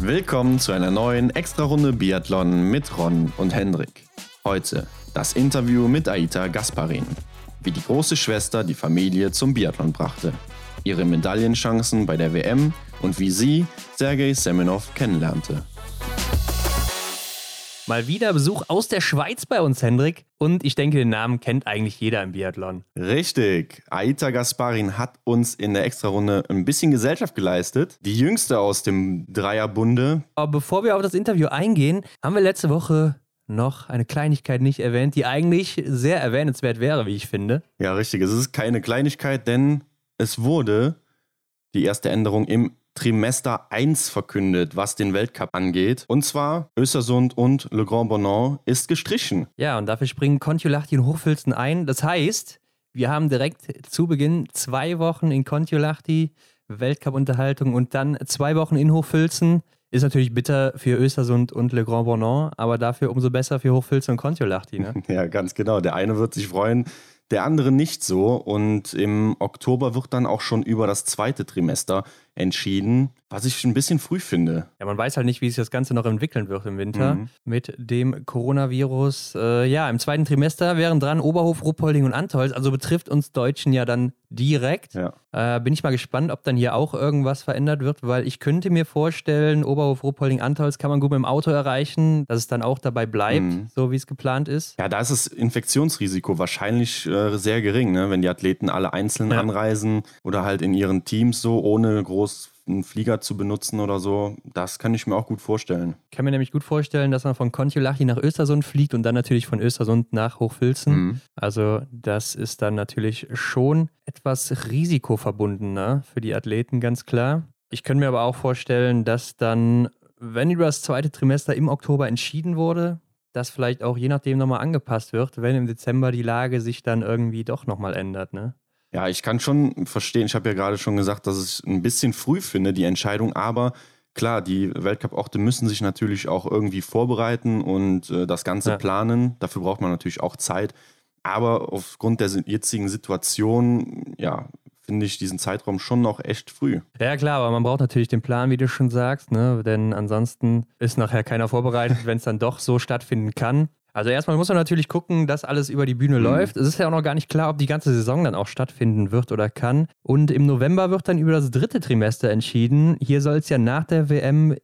Willkommen zu einer neuen Extra-Runde Biathlon mit Ron und Hendrik. Heute das Interview mit Aita Gasparin, wie die große Schwester die Familie zum Biathlon brachte, ihre Medaillenchancen bei der WM und wie sie Sergei Semenov kennenlernte. Mal wieder Besuch aus der Schweiz bei uns, Hendrik. Und ich denke, den Namen kennt eigentlich jeder im Biathlon. Richtig. Aita Gasparin hat uns in der Extrarunde ein bisschen Gesellschaft geleistet. Die jüngste aus dem Dreierbunde. Aber bevor wir auf das Interview eingehen, haben wir letzte Woche noch eine Kleinigkeit nicht erwähnt, die eigentlich sehr erwähnenswert wäre, wie ich finde. Ja, richtig. Es ist keine Kleinigkeit, denn es wurde die erste Änderung im Trimester 1 verkündet, was den Weltcup angeht. Und zwar Östersund und Le Grand Bonan ist gestrichen. Ja, und dafür springen Kontiolahti und Hochfilzen ein. Das heißt, wir haben direkt zu Beginn zwei Wochen in Kontiolahti Weltcup-Unterhaltung und dann zwei Wochen in Hochfilzen. Ist natürlich bitter für Östersund und Le Grand Bonan, aber dafür umso besser für Hochfilzen und Kontiolahti. Ne? Ja, ganz genau. Der eine wird sich freuen, der andere nicht so. Und im Oktober wird dann auch schon über das zweite Trimester entschieden, was ich ein bisschen früh finde. Ja, man weiß halt nicht, wie sich das Ganze noch entwickeln wird im Winter mhm. mit dem Coronavirus. Äh, ja, im zweiten Trimester wären dran Oberhof, Ruppolding und Antolz. Also betrifft uns Deutschen ja dann direkt. Ja. Äh, bin ich mal gespannt, ob dann hier auch irgendwas verändert wird, weil ich könnte mir vorstellen, Oberhof, Ruppolding, Antolz kann man gut mit dem Auto erreichen, dass es dann auch dabei bleibt, mhm. so wie es geplant ist. Ja, da ist das Infektionsrisiko wahrscheinlich äh, sehr gering, ne? wenn die Athleten alle einzeln ja. anreisen oder halt in ihren Teams so ohne große groß einen Flieger zu benutzen oder so, das kann ich mir auch gut vorstellen. Ich kann mir nämlich gut vorstellen, dass man von Kontiolahti nach Östersund fliegt und dann natürlich von Östersund nach Hochfilzen. Mhm. Also das ist dann natürlich schon etwas risikoverbundener für die Athleten, ganz klar. Ich könnte mir aber auch vorstellen, dass dann, wenn über das zweite Trimester im Oktober entschieden wurde, das vielleicht auch je nachdem nochmal angepasst wird, wenn im Dezember die Lage sich dann irgendwie doch nochmal ändert, ne? Ja, ich kann schon verstehen. Ich habe ja gerade schon gesagt, dass ich ein bisschen früh finde, die Entscheidung, aber klar, die Weltcup-Orte müssen sich natürlich auch irgendwie vorbereiten und äh, das Ganze ja. planen. Dafür braucht man natürlich auch Zeit. Aber aufgrund der jetzigen Situation, ja, finde ich diesen Zeitraum schon noch echt früh. Ja, klar, aber man braucht natürlich den Plan, wie du schon sagst, ne? denn ansonsten ist nachher keiner vorbereitet, wenn es dann doch so stattfinden kann. Also erstmal muss man natürlich gucken, dass alles über die Bühne mhm. läuft. Es ist ja auch noch gar nicht klar, ob die ganze Saison dann auch stattfinden wird oder kann. Und im November wird dann über das dritte Trimester entschieden. Hier soll es ja nach der WM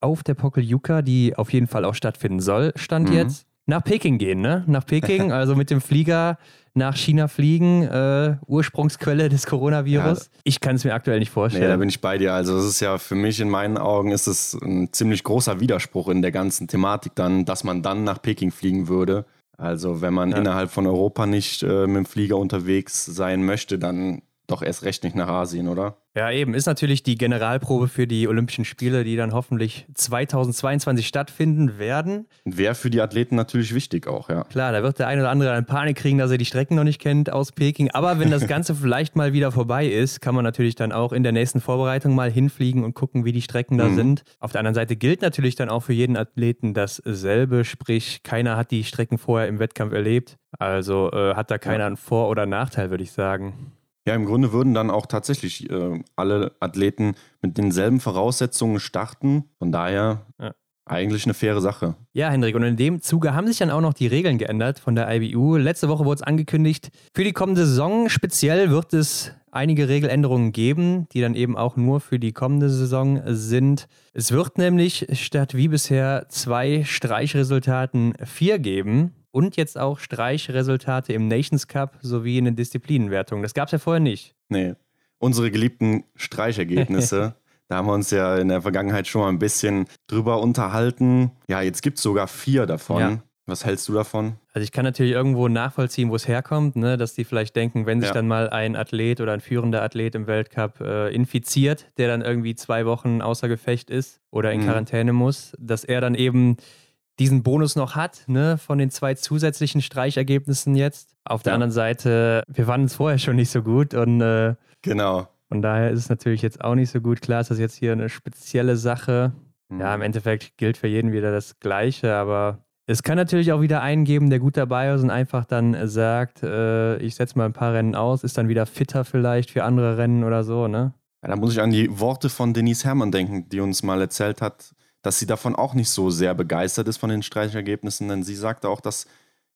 auf der Pokeljuka, die auf jeden Fall auch stattfinden soll, stand mhm. jetzt, nach Peking gehen, ne? Nach Peking, also mit dem Flieger nach China fliegen, äh, Ursprungsquelle des Coronavirus. Ja, ich kann es mir aktuell nicht vorstellen. Nee, da bin ich bei dir. Also es ist ja für mich in meinen Augen ist es ein ziemlich großer Widerspruch in der ganzen Thematik dann, dass man dann nach Peking fliegen würde. Also wenn man ja. innerhalb von Europa nicht äh, mit dem Flieger unterwegs sein möchte, dann doch erst recht nicht nach Asien, oder? Ja, eben. Ist natürlich die Generalprobe für die Olympischen Spiele, die dann hoffentlich 2022 stattfinden werden. Wäre für die Athleten natürlich wichtig auch, ja. Klar, da wird der eine oder andere eine Panik kriegen, dass er die Strecken noch nicht kennt aus Peking. Aber wenn das Ganze vielleicht mal wieder vorbei ist, kann man natürlich dann auch in der nächsten Vorbereitung mal hinfliegen und gucken, wie die Strecken da mhm. sind. Auf der anderen Seite gilt natürlich dann auch für jeden Athleten dasselbe, sprich, keiner hat die Strecken vorher im Wettkampf erlebt. Also äh, hat da keiner einen Vor- oder Nachteil, würde ich sagen. Ja, im Grunde würden dann auch tatsächlich äh, alle Athleten mit denselben Voraussetzungen starten. Von daher ja. eigentlich eine faire Sache. Ja, Hendrik, und in dem Zuge haben sich dann auch noch die Regeln geändert von der IBU. Letzte Woche wurde es angekündigt, für die kommende Saison speziell wird es einige Regeländerungen geben, die dann eben auch nur für die kommende Saison sind. Es wird nämlich statt wie bisher zwei Streichresultaten vier geben und jetzt auch Streichresultate im Nations Cup sowie in den Disziplinenwertungen. Das gab es ja vorher nicht. Nee. Unsere geliebten Streichergebnisse. da haben wir uns ja in der Vergangenheit schon mal ein bisschen drüber unterhalten. Ja, jetzt gibt es sogar vier davon. Ja. Was hältst du davon? Also ich kann natürlich irgendwo nachvollziehen, wo es herkommt, ne? dass die vielleicht denken, wenn sich ja. dann mal ein Athlet oder ein führender Athlet im Weltcup äh, infiziert, der dann irgendwie zwei Wochen außer Gefecht ist oder in mhm. Quarantäne muss, dass er dann eben diesen Bonus noch hat, ne, von den zwei zusätzlichen Streichergebnissen jetzt. Auf der ja. anderen Seite, wir fanden es vorher schon nicht so gut und äh, genau. Von daher ist es natürlich jetzt auch nicht so gut. Klar ist das jetzt hier eine spezielle Sache. Mhm. Ja, im Endeffekt gilt für jeden wieder das Gleiche, aber es kann natürlich auch wieder einen geben, der gut dabei ist und einfach dann sagt, äh, ich setze mal ein paar Rennen aus, ist dann wieder fitter vielleicht für andere Rennen oder so, ne? Ja, da muss ich an die Worte von Denise Herrmann denken, die uns mal erzählt hat, dass sie davon auch nicht so sehr begeistert ist von den Streichergebnissen, denn sie sagte auch, dass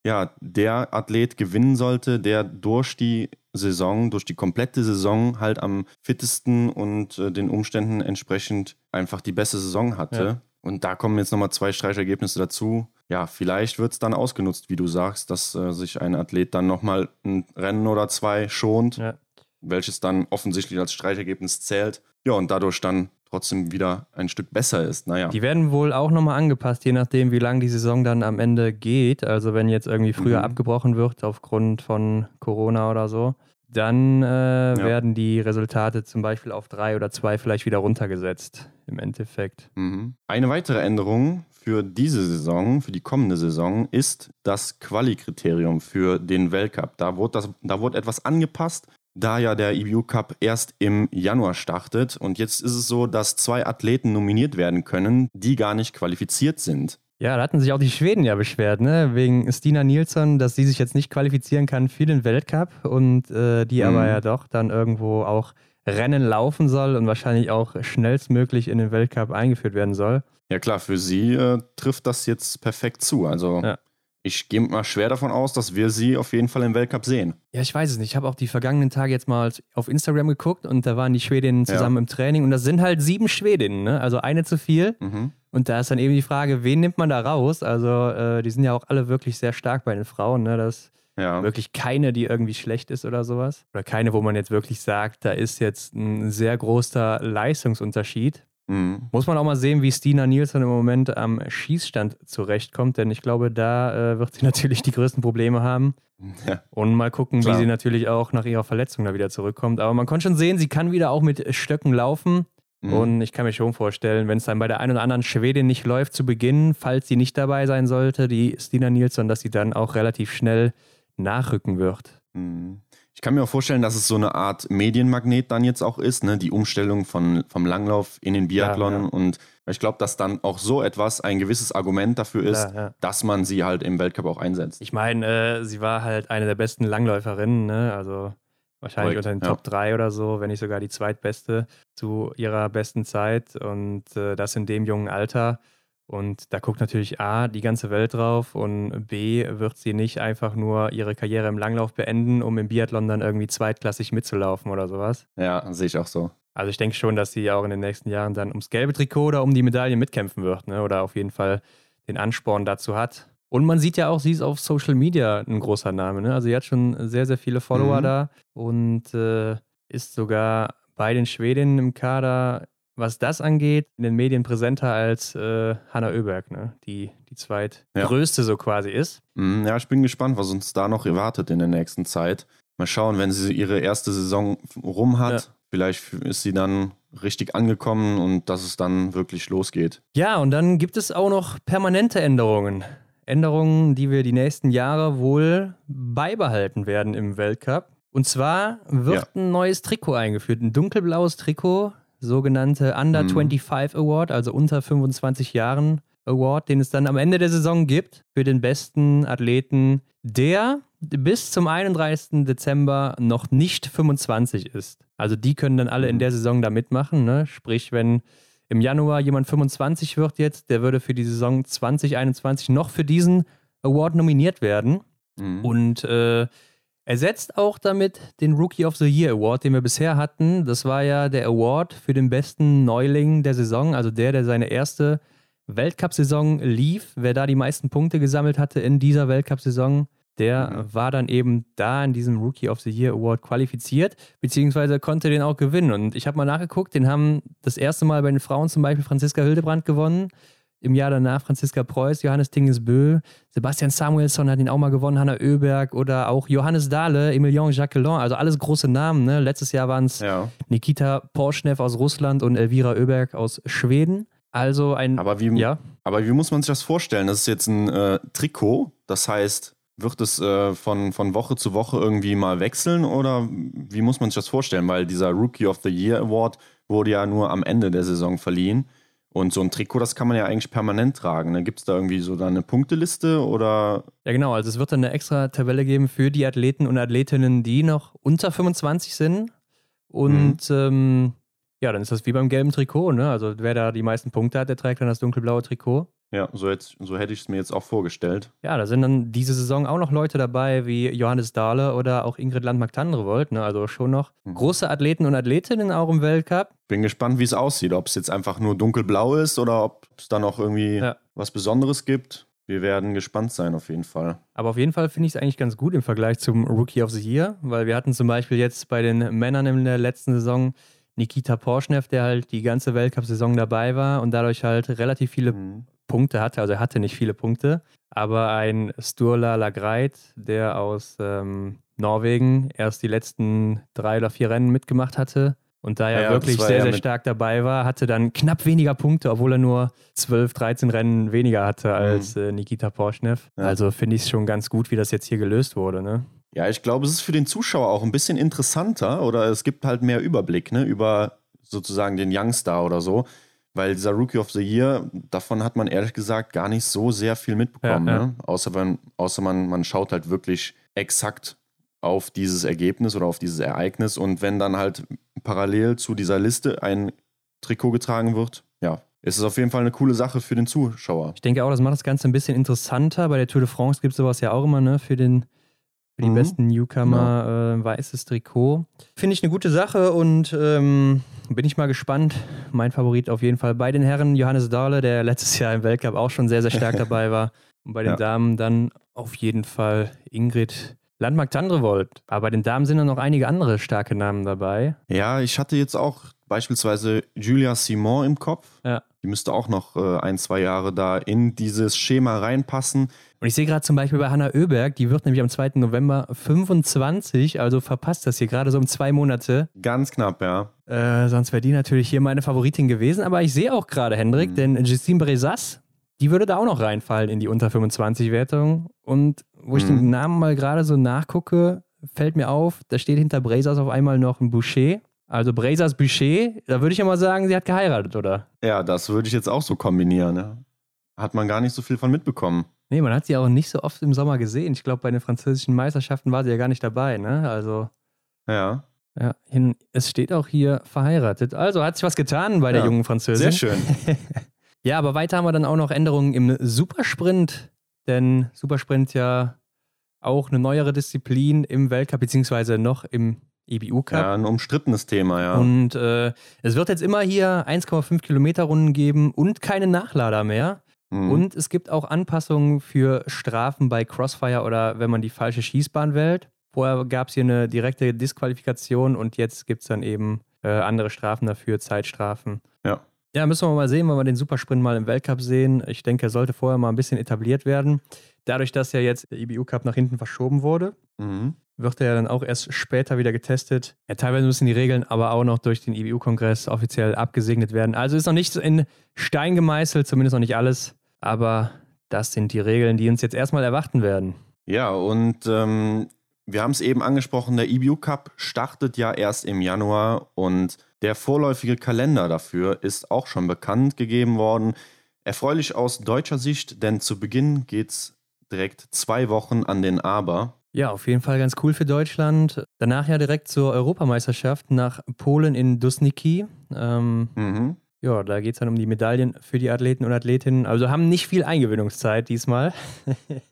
ja, der Athlet gewinnen sollte, der durch die Saison, durch die komplette Saison halt am fittesten und äh, den Umständen entsprechend einfach die beste Saison hatte. Ja. Und da kommen jetzt nochmal zwei Streichergebnisse dazu. Ja, vielleicht wird es dann ausgenutzt, wie du sagst, dass äh, sich ein Athlet dann nochmal ein Rennen oder zwei schont, ja. welches dann offensichtlich als Streichergebnis zählt. Ja, und dadurch dann trotzdem wieder ein Stück besser ist. Naja. Die werden wohl auch nochmal angepasst, je nachdem, wie lang die Saison dann am Ende geht. Also wenn jetzt irgendwie früher mhm. abgebrochen wird aufgrund von Corona oder so, dann äh, ja. werden die Resultate zum Beispiel auf drei oder zwei vielleicht wieder runtergesetzt im Endeffekt. Mhm. Eine weitere Änderung für diese Saison, für die kommende Saison, ist das Quali-Kriterium für den Weltcup. Da wurde, das, da wurde etwas angepasst da ja der EBU Cup erst im Januar startet. Und jetzt ist es so, dass zwei Athleten nominiert werden können, die gar nicht qualifiziert sind. Ja, da hatten sich auch die Schweden ja beschwert, ne? Wegen Stina Nilsson, dass sie sich jetzt nicht qualifizieren kann für den Weltcup und äh, die mhm. aber ja doch dann irgendwo auch Rennen laufen soll und wahrscheinlich auch schnellstmöglich in den Weltcup eingeführt werden soll. Ja klar, für sie äh, trifft das jetzt perfekt zu. Also ja ich gehe mal schwer davon aus, dass wir sie auf jeden Fall im Weltcup sehen. Ja, ich weiß es nicht. Ich habe auch die vergangenen Tage jetzt mal auf Instagram geguckt und da waren die Schwedinnen zusammen ja. im Training und das sind halt sieben Schwedinnen, ne? also eine zu viel. Mhm. Und da ist dann eben die Frage, wen nimmt man da raus? Also äh, die sind ja auch alle wirklich sehr stark bei den Frauen. Ne? Das ja. wirklich keine, die irgendwie schlecht ist oder sowas. Oder keine, wo man jetzt wirklich sagt, da ist jetzt ein sehr großer Leistungsunterschied. Mhm. Muss man auch mal sehen, wie Stina Nielsen im Moment am Schießstand zurechtkommt, denn ich glaube, da äh, wird sie natürlich die größten Probleme haben. Ja. Und mal gucken, Klar. wie sie natürlich auch nach ihrer Verletzung da wieder zurückkommt. Aber man konnte schon sehen, sie kann wieder auch mit Stöcken laufen. Mhm. Und ich kann mir schon vorstellen, wenn es dann bei der einen oder anderen Schwedin nicht läuft zu Beginn, falls sie nicht dabei sein sollte, die Stina Nielsen, dass sie dann auch relativ schnell nachrücken wird. Mhm. Ich kann mir auch vorstellen, dass es so eine Art Medienmagnet dann jetzt auch ist, ne? die Umstellung von, vom Langlauf in den Biathlon. Ja, ja. Und ich glaube, dass dann auch so etwas ein gewisses Argument dafür ist, ja, dass man sie halt im Weltcup auch einsetzt. Ich meine, äh, sie war halt eine der besten Langläuferinnen, ne? also wahrscheinlich Correct, unter den Top 3 oder so, wenn nicht sogar die zweitbeste zu ihrer besten Zeit. Und äh, das in dem jungen Alter. Und da guckt natürlich A, die ganze Welt drauf und B, wird sie nicht einfach nur ihre Karriere im Langlauf beenden, um im Biathlon dann irgendwie zweitklassig mitzulaufen oder sowas. Ja, sehe ich auch so. Also ich denke schon, dass sie auch in den nächsten Jahren dann ums gelbe Trikot oder um die Medaille mitkämpfen wird, ne? oder auf jeden Fall den Ansporn dazu hat. Und man sieht ja auch, sie ist auf Social Media ein großer Name. Ne? Also sie hat schon sehr, sehr viele Follower mhm. da und äh, ist sogar bei den Schwedinnen im Kader was das angeht, in den Medien präsenter als äh, Hanna Oeberg, ne? die die zweitgrößte ja. so quasi ist. Mhm, ja, ich bin gespannt, was uns da noch erwartet in der nächsten Zeit. Mal schauen, wenn sie ihre erste Saison rum hat, ja. vielleicht ist sie dann richtig angekommen und dass es dann wirklich losgeht. Ja, und dann gibt es auch noch permanente Änderungen. Änderungen, die wir die nächsten Jahre wohl beibehalten werden im Weltcup. Und zwar wird ja. ein neues Trikot eingeführt, ein dunkelblaues Trikot sogenannte Under mhm. 25 Award, also unter 25 Jahren Award, den es dann am Ende der Saison gibt für den besten Athleten, der bis zum 31. Dezember noch nicht 25 ist. Also die können dann alle in mhm. der Saison da mitmachen. Ne? Sprich, wenn im Januar jemand 25 wird jetzt, der würde für die Saison 2021 noch für diesen Award nominiert werden. Mhm. Und äh, Ersetzt auch damit den Rookie of the Year Award, den wir bisher hatten. Das war ja der Award für den besten Neuling der Saison, also der, der seine erste Weltcup-Saison lief. Wer da die meisten Punkte gesammelt hatte in dieser Weltcup-Saison, der mhm. war dann eben da in diesem Rookie of the Year Award qualifiziert, beziehungsweise konnte den auch gewinnen. Und ich habe mal nachgeguckt, den haben das erste Mal bei den Frauen zum Beispiel Franziska Hildebrand gewonnen im Jahr danach Franziska Preuß, Johannes Tingesbö, Sebastian Samuelsson hat ihn auch mal gewonnen, Hanna Oeberg oder auch Johannes Dahle, Emilien Jacquelin, also alles große Namen. Ne? Letztes Jahr waren es ja. Nikita Porschnev aus Russland und Elvira Oeberg aus Schweden. Also ein. Aber wie, ja? aber wie muss man sich das vorstellen? Das ist jetzt ein äh, Trikot, das heißt, wird es äh, von, von Woche zu Woche irgendwie mal wechseln oder wie muss man sich das vorstellen? Weil dieser Rookie of the Year Award wurde ja nur am Ende der Saison verliehen. Und so ein Trikot, das kann man ja eigentlich permanent tragen. Ne? Gibt es da irgendwie so da eine Punkteliste oder? Ja, genau. Also es wird dann eine extra Tabelle geben für die Athleten und Athletinnen, die noch unter 25 sind. Und mhm. ähm, Ja, dann ist das wie beim gelben Trikot, ne? Also wer da die meisten Punkte hat, der trägt dann das dunkelblaue Trikot. Ja, so, jetzt, so hätte ich es mir jetzt auch vorgestellt. Ja, da sind dann diese Saison auch noch Leute dabei wie Johannes Dahle oder auch Ingrid Landmark-Tandrevold. Ne? Also schon noch mhm. große Athleten und Athletinnen auch im Weltcup. Bin gespannt, wie es aussieht. Ob es jetzt einfach nur dunkelblau ist oder ob es da noch irgendwie ja. was Besonderes gibt. Wir werden gespannt sein, auf jeden Fall. Aber auf jeden Fall finde ich es eigentlich ganz gut im Vergleich zum Rookie of the Year, weil wir hatten zum Beispiel jetzt bei den Männern in der letzten Saison Nikita Porschnev, der halt die ganze Weltcup-Saison dabei war und dadurch halt relativ viele mhm. Punkte hatte. Also er hatte nicht viele Punkte, aber ein Sturla Lagreit, der aus ähm, Norwegen erst die letzten drei oder vier Rennen mitgemacht hatte und da er ja, wirklich sehr, sehr stark dabei war, hatte dann knapp weniger Punkte, obwohl er nur 12, 13 Rennen weniger hatte als mhm. Nikita Porschnev. Ja. Also finde ich es schon ganz gut, wie das jetzt hier gelöst wurde. Ne? Ja, ich glaube, es ist für den Zuschauer auch ein bisschen interessanter oder es gibt halt mehr Überblick ne, über sozusagen den Youngstar oder so. Weil dieser Rookie of the Year, davon hat man ehrlich gesagt gar nicht so sehr viel mitbekommen. Ja, ja. Ne? Außer, wenn, außer man, man schaut halt wirklich exakt auf dieses Ergebnis oder auf dieses Ereignis. Und wenn dann halt parallel zu dieser Liste ein Trikot getragen wird, ja, ist es auf jeden Fall eine coole Sache für den Zuschauer. Ich denke auch, das macht das Ganze ein bisschen interessanter. Bei der Tour de France gibt es sowas ja auch immer, ne, für den für die mhm. besten Newcomer genau. äh, weißes Trikot. Finde ich eine gute Sache und ähm, bin ich mal gespannt. Mein Favorit auf jeden Fall bei den Herren Johannes Dahle, der letztes Jahr im Weltcup auch schon sehr, sehr stark dabei war. Und bei den ja. Damen dann auf jeden Fall Ingrid Landmark-Tandrevold. Aber bei den Damen sind dann noch einige andere starke Namen dabei. Ja, ich hatte jetzt auch beispielsweise Julia Simon im Kopf. Ja. Die müsste auch noch äh, ein, zwei Jahre da in dieses Schema reinpassen. Und ich sehe gerade zum Beispiel bei Hanna Oeberg, die wird nämlich am 2. November 25, also verpasst das hier gerade so um zwei Monate. Ganz knapp, ja. Äh, sonst wäre die natürlich hier meine Favoritin gewesen. Aber ich sehe auch gerade, Hendrik, mhm. denn Justine Bresas, die würde da auch noch reinfallen in die unter 25-Wertung. Und wo ich mhm. den Namen mal gerade so nachgucke, fällt mir auf, da steht hinter Bresas auf einmal noch ein Boucher. Also Bresas Boucher, da würde ich ja mal sagen, sie hat geheiratet, oder? Ja, das würde ich jetzt auch so kombinieren. Ja. Hat man gar nicht so viel von mitbekommen. Nee, man hat sie auch nicht so oft im Sommer gesehen. Ich glaube, bei den französischen Meisterschaften war sie ja gar nicht dabei, ne? Also. Ja. Ja, hin, es steht auch hier verheiratet. Also hat sich was getan bei ja, der jungen Französin. Sehr schön. ja, aber weiter haben wir dann auch noch Änderungen im Supersprint. Denn Supersprint ja auch eine neuere Disziplin im Weltcup, beziehungsweise noch im EBU Cup. Ja, ein umstrittenes Thema, ja. Und äh, es wird jetzt immer hier 1,5 Kilometer Runden geben und keine Nachlader mehr. Mhm. Und es gibt auch Anpassungen für Strafen bei Crossfire oder wenn man die falsche Schießbahn wählt. Vorher gab es hier eine direkte Disqualifikation und jetzt gibt es dann eben äh, andere Strafen dafür, Zeitstrafen. Ja. Müssen wir mal sehen, wenn wir den Supersprint mal im Weltcup sehen. Ich denke, er sollte vorher mal ein bisschen etabliert werden. Dadurch, dass ja jetzt der IBU Cup nach hinten verschoben wurde, mhm. wird er ja dann auch erst später wieder getestet. Ja, teilweise müssen die Regeln aber auch noch durch den IBU-Kongress offiziell abgesegnet werden. Also ist noch nicht in Stein gemeißelt, zumindest noch nicht alles. Aber das sind die Regeln, die uns jetzt erstmal erwarten werden. Ja, und ähm, wir haben es eben angesprochen, der EBU Cup startet ja erst im Januar und der vorläufige Kalender dafür ist auch schon bekannt gegeben worden. Erfreulich aus deutscher Sicht, denn zu Beginn geht es direkt zwei Wochen an den Aber. Ja, auf jeden Fall ganz cool für Deutschland. Danach ja direkt zur Europameisterschaft nach Polen in Dusniki. Ähm, mhm. Ja, da geht es dann um die Medaillen für die Athleten und Athletinnen. Also haben nicht viel Eingewöhnungszeit diesmal.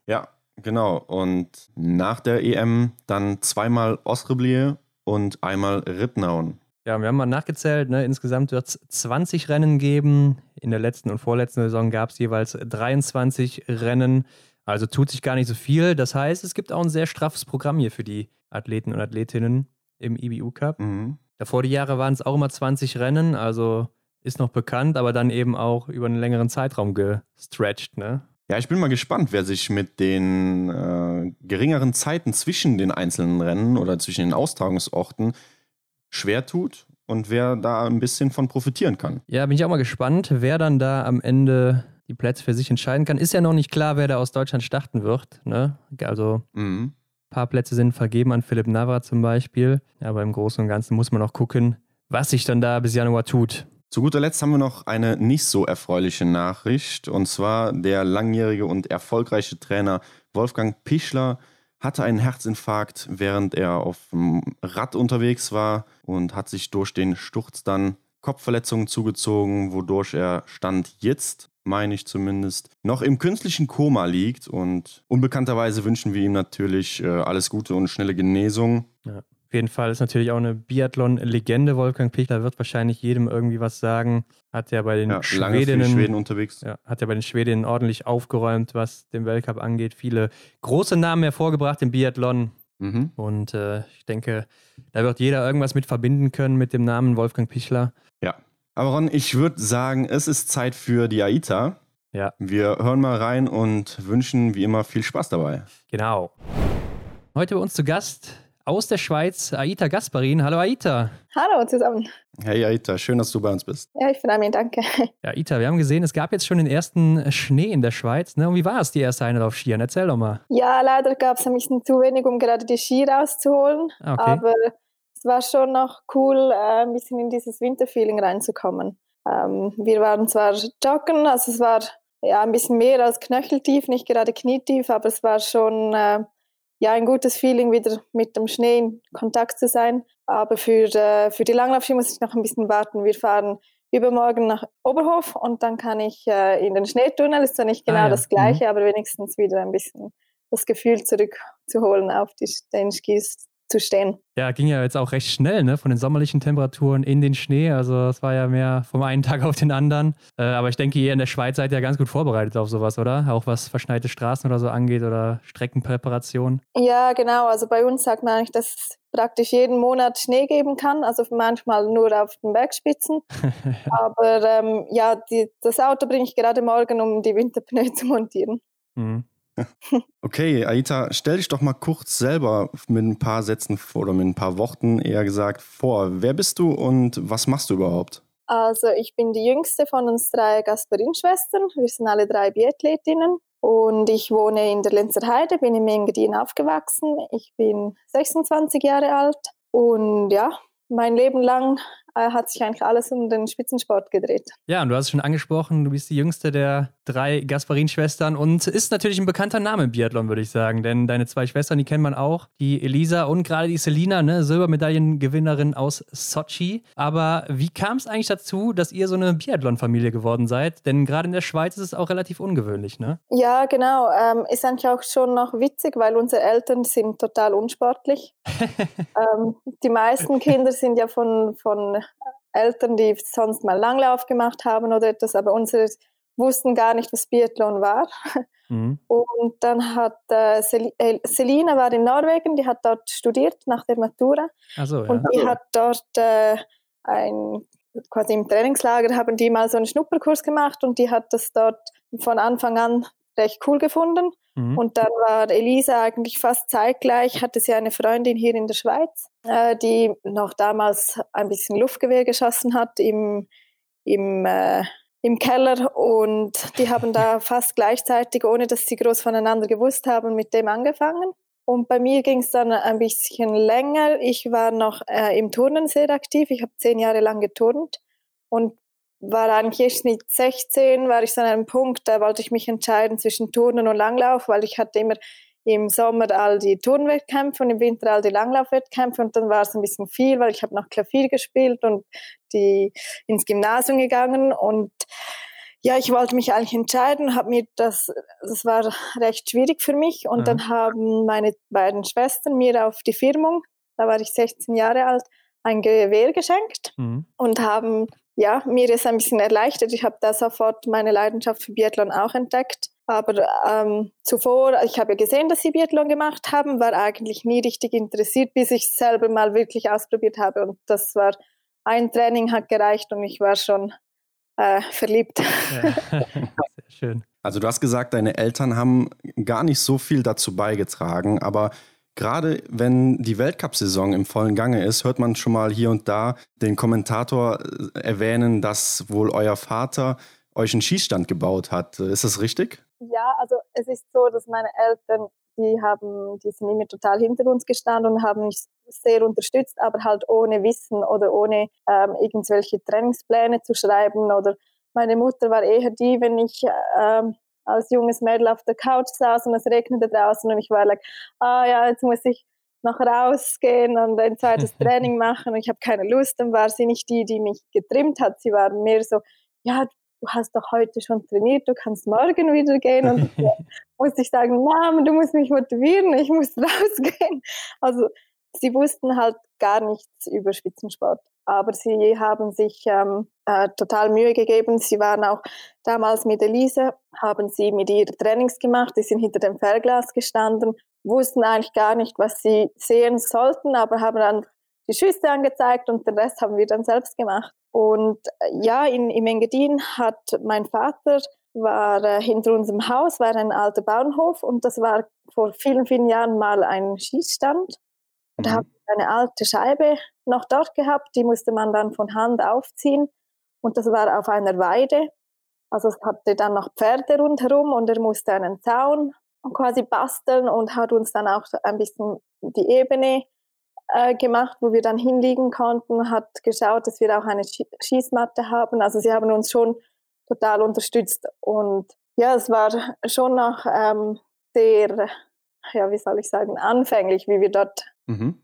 ja, genau. Und nach der EM dann zweimal Osreblier und einmal Rittnauen. Ja, wir haben mal nachgezählt. Ne? Insgesamt wird es 20 Rennen geben. In der letzten und vorletzten Saison gab es jeweils 23 Rennen. Also tut sich gar nicht so viel. Das heißt, es gibt auch ein sehr straffes Programm hier für die Athleten und Athletinnen im IBU Cup. Mhm. Davor die Jahre waren es auch immer 20 Rennen. Also ist noch bekannt, aber dann eben auch über einen längeren Zeitraum gestretched, ne? Ja, ich bin mal gespannt, wer sich mit den äh, geringeren Zeiten zwischen den einzelnen Rennen oder zwischen den Austragungsorten schwer tut und wer da ein bisschen von profitieren kann. Ja, bin ich auch mal gespannt, wer dann da am Ende die Plätze für sich entscheiden kann. Ist ja noch nicht klar, wer da aus Deutschland starten wird. Ne? Also mhm. ein paar Plätze sind vergeben an Philipp Navra zum Beispiel. Aber im Großen und Ganzen muss man auch gucken, was sich dann da bis Januar tut. Zu guter Letzt haben wir noch eine nicht so erfreuliche Nachricht. Und zwar der langjährige und erfolgreiche Trainer Wolfgang Pichler hatte einen Herzinfarkt, während er auf dem Rad unterwegs war und hat sich durch den Sturz dann Kopfverletzungen zugezogen, wodurch er Stand jetzt, meine ich zumindest, noch im künstlichen Koma liegt. Und unbekannterweise wünschen wir ihm natürlich äh, alles Gute und schnelle Genesung. Ja. Auf jeden Fall ist natürlich auch eine Biathlon-Legende. Wolfgang Pichler wird wahrscheinlich jedem irgendwie was sagen. Hat ja bei den ja, Schwedinnen, Schweden unterwegs. Ja, hat ja bei den Schwedinnen ordentlich aufgeräumt, was den Weltcup angeht. Viele große Namen hervorgebracht im Biathlon. Mhm. Und äh, ich denke, da wird jeder irgendwas mit verbinden können mit dem Namen Wolfgang Pichler. Ja. Aber Ron, ich würde sagen, es ist Zeit für die AITA. Ja. Wir hören mal rein und wünschen wie immer viel Spaß dabei. Genau. Heute bei uns zu Gast aus der Schweiz, Aita Gasparin. Hallo Aita. Hallo zusammen. Hey Aita, schön, dass du bei uns bist. Ja, ich freue mich, danke. Ja, Aita, wir haben gesehen, es gab jetzt schon den ersten Schnee in der Schweiz. Ne? Und wie war es, die erste Einheit auf Skiern? Erzähl doch mal. Ja, leider gab es ein bisschen zu wenig, um gerade die Ski rauszuholen. Ah, okay. Aber es war schon noch cool, äh, ein bisschen in dieses Winterfeeling reinzukommen. Ähm, wir waren zwar joggen, also es war ja ein bisschen mehr als knöcheltief, nicht gerade knietief, aber es war schon äh, ja, ein gutes Feeling, wieder mit dem Schnee in Kontakt zu sein. Aber für, äh, für die Langlaufski muss ich noch ein bisschen warten. Wir fahren übermorgen nach Oberhof und dann kann ich äh, in den Schneetunnel. Ist zwar nicht genau ah, ja. das Gleiche, mhm. aber wenigstens wieder ein bisschen das Gefühl zurückzuholen auf die, den Skis zu stehen. Ja, ging ja jetzt auch recht schnell, ne? Von den sommerlichen Temperaturen in den Schnee. Also es war ja mehr vom einen Tag auf den anderen. Äh, aber ich denke, ihr in der Schweiz seid ja ganz gut vorbereitet auf sowas, oder? Auch was verschneite Straßen oder so angeht oder Streckenpräparation. Ja, genau. Also bei uns sagt man eigentlich, dass es praktisch jeden Monat Schnee geben kann. Also manchmal nur auf den Bergspitzen. aber ähm, ja, die, das Auto bringe ich gerade morgen, um die Winterpneu zu montieren. Mhm. Okay, Aita, stell dich doch mal kurz selber mit ein paar Sätzen oder mit ein paar Worten eher gesagt vor. Wer bist du und was machst du überhaupt? Also ich bin die jüngste von uns drei Gasparin-Schwestern. Wir sind alle drei Biathletinnen und ich wohne in der Lenzer Heide, bin in Engadin aufgewachsen. Ich bin 26 Jahre alt und ja, mein Leben lang hat sich eigentlich alles um den Spitzensport gedreht. Ja, und du hast es schon angesprochen, du bist die jüngste der drei Gasparin-Schwestern und ist natürlich ein bekannter Name im Biathlon, würde ich sagen. Denn deine zwei Schwestern, die kennt man auch, die Elisa und gerade die Selina, ne, Silbermedaillengewinnerin aus Sochi. Aber wie kam es eigentlich dazu, dass ihr so eine Biathlon-Familie geworden seid? Denn gerade in der Schweiz ist es auch relativ ungewöhnlich, ne? Ja, genau. Ähm, ist eigentlich auch schon noch witzig, weil unsere Eltern sind total unsportlich. ähm, die meisten Kinder sind ja von, von Eltern, die sonst mal Langlauf gemacht haben oder etwas, aber unsere wussten gar nicht, was Biathlon war. Mhm. Und dann hat äh, Sel äh, Selina war in Norwegen, die hat dort studiert nach der Matura. So, ja. Und die hat dort äh, ein quasi im Trainingslager haben die mal so einen Schnupperkurs gemacht und die hat das dort von Anfang an recht cool gefunden. Mhm. Und dann war Elisa eigentlich fast zeitgleich, hatte sie eine Freundin hier in der Schweiz, äh, die noch damals ein bisschen Luftgewehr geschossen hat im, im, äh, im Keller und die haben da fast gleichzeitig, ohne dass sie groß voneinander gewusst haben, mit dem angefangen. Und bei mir ging es dann ein bisschen länger. Ich war noch äh, im Turnen sehr aktiv. Ich habe zehn Jahre lang geturnt und war eigentlich erst mit 16, war ich so an einem Punkt, da wollte ich mich entscheiden zwischen Turnen und Langlauf, weil ich hatte immer im Sommer all die Turnwettkämpfe und im Winter all die Langlaufwettkämpfe und dann war es ein bisschen viel, weil ich habe noch Klavier gespielt und die ins Gymnasium gegangen und ja, ich wollte mich eigentlich entscheiden, habe mir das, das war recht schwierig für mich und mhm. dann haben meine beiden Schwestern mir auf die Firmung, da war ich 16 Jahre alt, ein Gewehr geschenkt mhm. und haben ja, mir ist ein bisschen erleichtert. Ich habe da sofort meine Leidenschaft für Biathlon auch entdeckt. Aber ähm, zuvor, ich habe ja gesehen, dass sie Biathlon gemacht haben, war eigentlich nie richtig interessiert, bis ich es selber mal wirklich ausprobiert habe. Und das war, ein Training hat gereicht und ich war schon äh, verliebt. Ja. Sehr schön. Also du hast gesagt, deine Eltern haben gar nicht so viel dazu beigetragen, aber Gerade wenn die Weltcup-Saison im vollen Gange ist, hört man schon mal hier und da den Kommentator äh, erwähnen, dass wohl euer Vater euch einen Schießstand gebaut hat. Ist das richtig? Ja, also es ist so, dass meine Eltern, die haben, die sind immer total hinter uns gestanden und haben mich sehr unterstützt, aber halt ohne Wissen oder ohne ähm, irgendwelche Trainingspläne zu schreiben oder meine Mutter war eher die, wenn ich ähm, als junges Mädel auf der Couch saß und es regnete draußen und ich war like, ah ja, jetzt muss ich noch rausgehen und ein zweites Training machen. Und ich habe keine Lust. Dann war sie nicht die, die mich getrimmt hat. Sie war mehr so, ja, du hast doch heute schon trainiert, du kannst morgen wieder gehen. Und musste ich sagen, Mama, du musst mich motivieren, ich muss rausgehen. Also sie wussten halt gar nichts über Spitzensport. Aber sie haben sich ähm, äh, total Mühe gegeben. Sie waren auch damals mit Elise, haben sie mit ihr Trainings gemacht. Die sind hinter dem Fernglas gestanden, wussten eigentlich gar nicht, was sie sehen sollten, aber haben dann die Schüsse angezeigt und den Rest haben wir dann selbst gemacht. Und äh, ja, in, im Engadin hat mein Vater war äh, hinter unserem Haus war ein alter Bauernhof und das war vor vielen, vielen Jahren mal ein Schießstand. Und da mhm. habe eine alte Scheibe noch dort gehabt, die musste man dann von Hand aufziehen. Und das war auf einer Weide. Also es hatte dann noch Pferde rundherum und er musste einen Zaun quasi basteln und hat uns dann auch ein bisschen die Ebene äh, gemacht, wo wir dann hinliegen konnten, hat geschaut, dass wir auch eine Schießmatte haben. Also sie haben uns schon total unterstützt. Und ja, es war schon noch ähm, sehr, ja, wie soll ich sagen, anfänglich, wie wir dort mhm.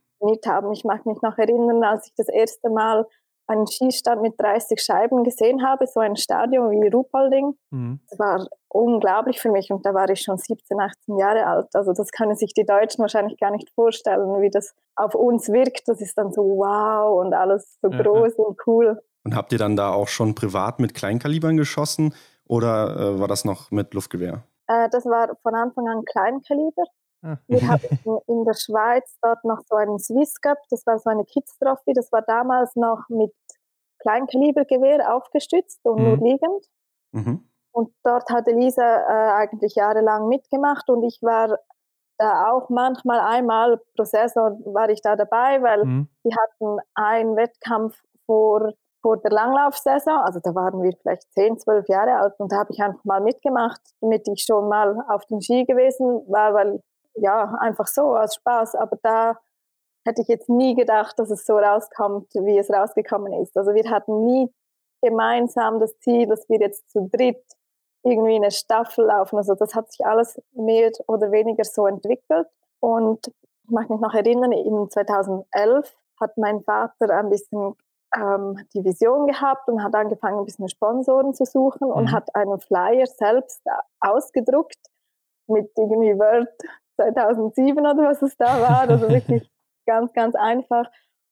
haben. Ich mag mich noch erinnern, als ich das erste Mal einen Schießstand mit 30 Scheiben gesehen habe, so ein Stadion wie Ruhpolding. Mhm. Das war unglaublich für mich und da war ich schon 17, 18 Jahre alt. Also das können sich die Deutschen wahrscheinlich gar nicht vorstellen, wie das auf uns wirkt. Das ist dann so wow und alles so ja, groß ja. und cool. Und habt ihr dann da auch schon privat mit Kleinkalibern geschossen oder äh, war das noch mit Luftgewehr? Äh, das war von Anfang an Kleinkaliber. Ah. Wir hatten in der Schweiz dort noch so einen Swiss Cup, das war so eine Kids Trophy, das war damals noch mit Kleinkalibergewehr aufgestützt und mhm. nur liegend. Mhm. Und dort hat Elisa äh, eigentlich jahrelang mitgemacht und ich war da auch manchmal einmal pro Saison war ich da dabei, weil mhm. die hatten einen Wettkampf vor, vor der Langlaufsaison, also da waren wir vielleicht 10, 12 Jahre alt und da habe ich einfach mal mitgemacht, damit ich schon mal auf den Ski gewesen war, weil ja, einfach so aus Spaß. Aber da hätte ich jetzt nie gedacht, dass es so rauskommt, wie es rausgekommen ist. Also wir hatten nie gemeinsam das Ziel, dass wir jetzt zu dritt irgendwie eine Staffel laufen. Also das hat sich alles mehr oder weniger so entwickelt. Und ich mag mich noch erinnern, in 2011 hat mein Vater ein bisschen ähm, die Vision gehabt und hat angefangen, ein bisschen Sponsoren zu suchen und mhm. hat einen Flyer selbst ausgedruckt mit irgendwie Word 2007 oder was es da war. Also wirklich ganz, ganz einfach.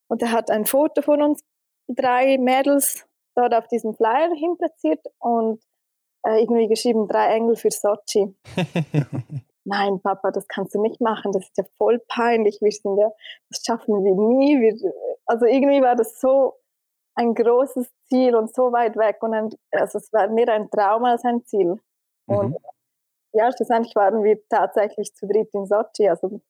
Und er hat ein Foto von uns drei Mädels dort auf diesem Flyer hinplatziert und äh, irgendwie geschrieben, drei Engel für Sochi. Nein, Papa, das kannst du nicht machen, das ist ja voll peinlich, wir sind ja, das schaffen wir nie. Wir, also irgendwie war das so ein großes Ziel und so weit weg und ein, also es war mehr ein Traum als ein Ziel. Und mhm ja, schlussendlich waren wir tatsächlich zu dritt in Sochi. Also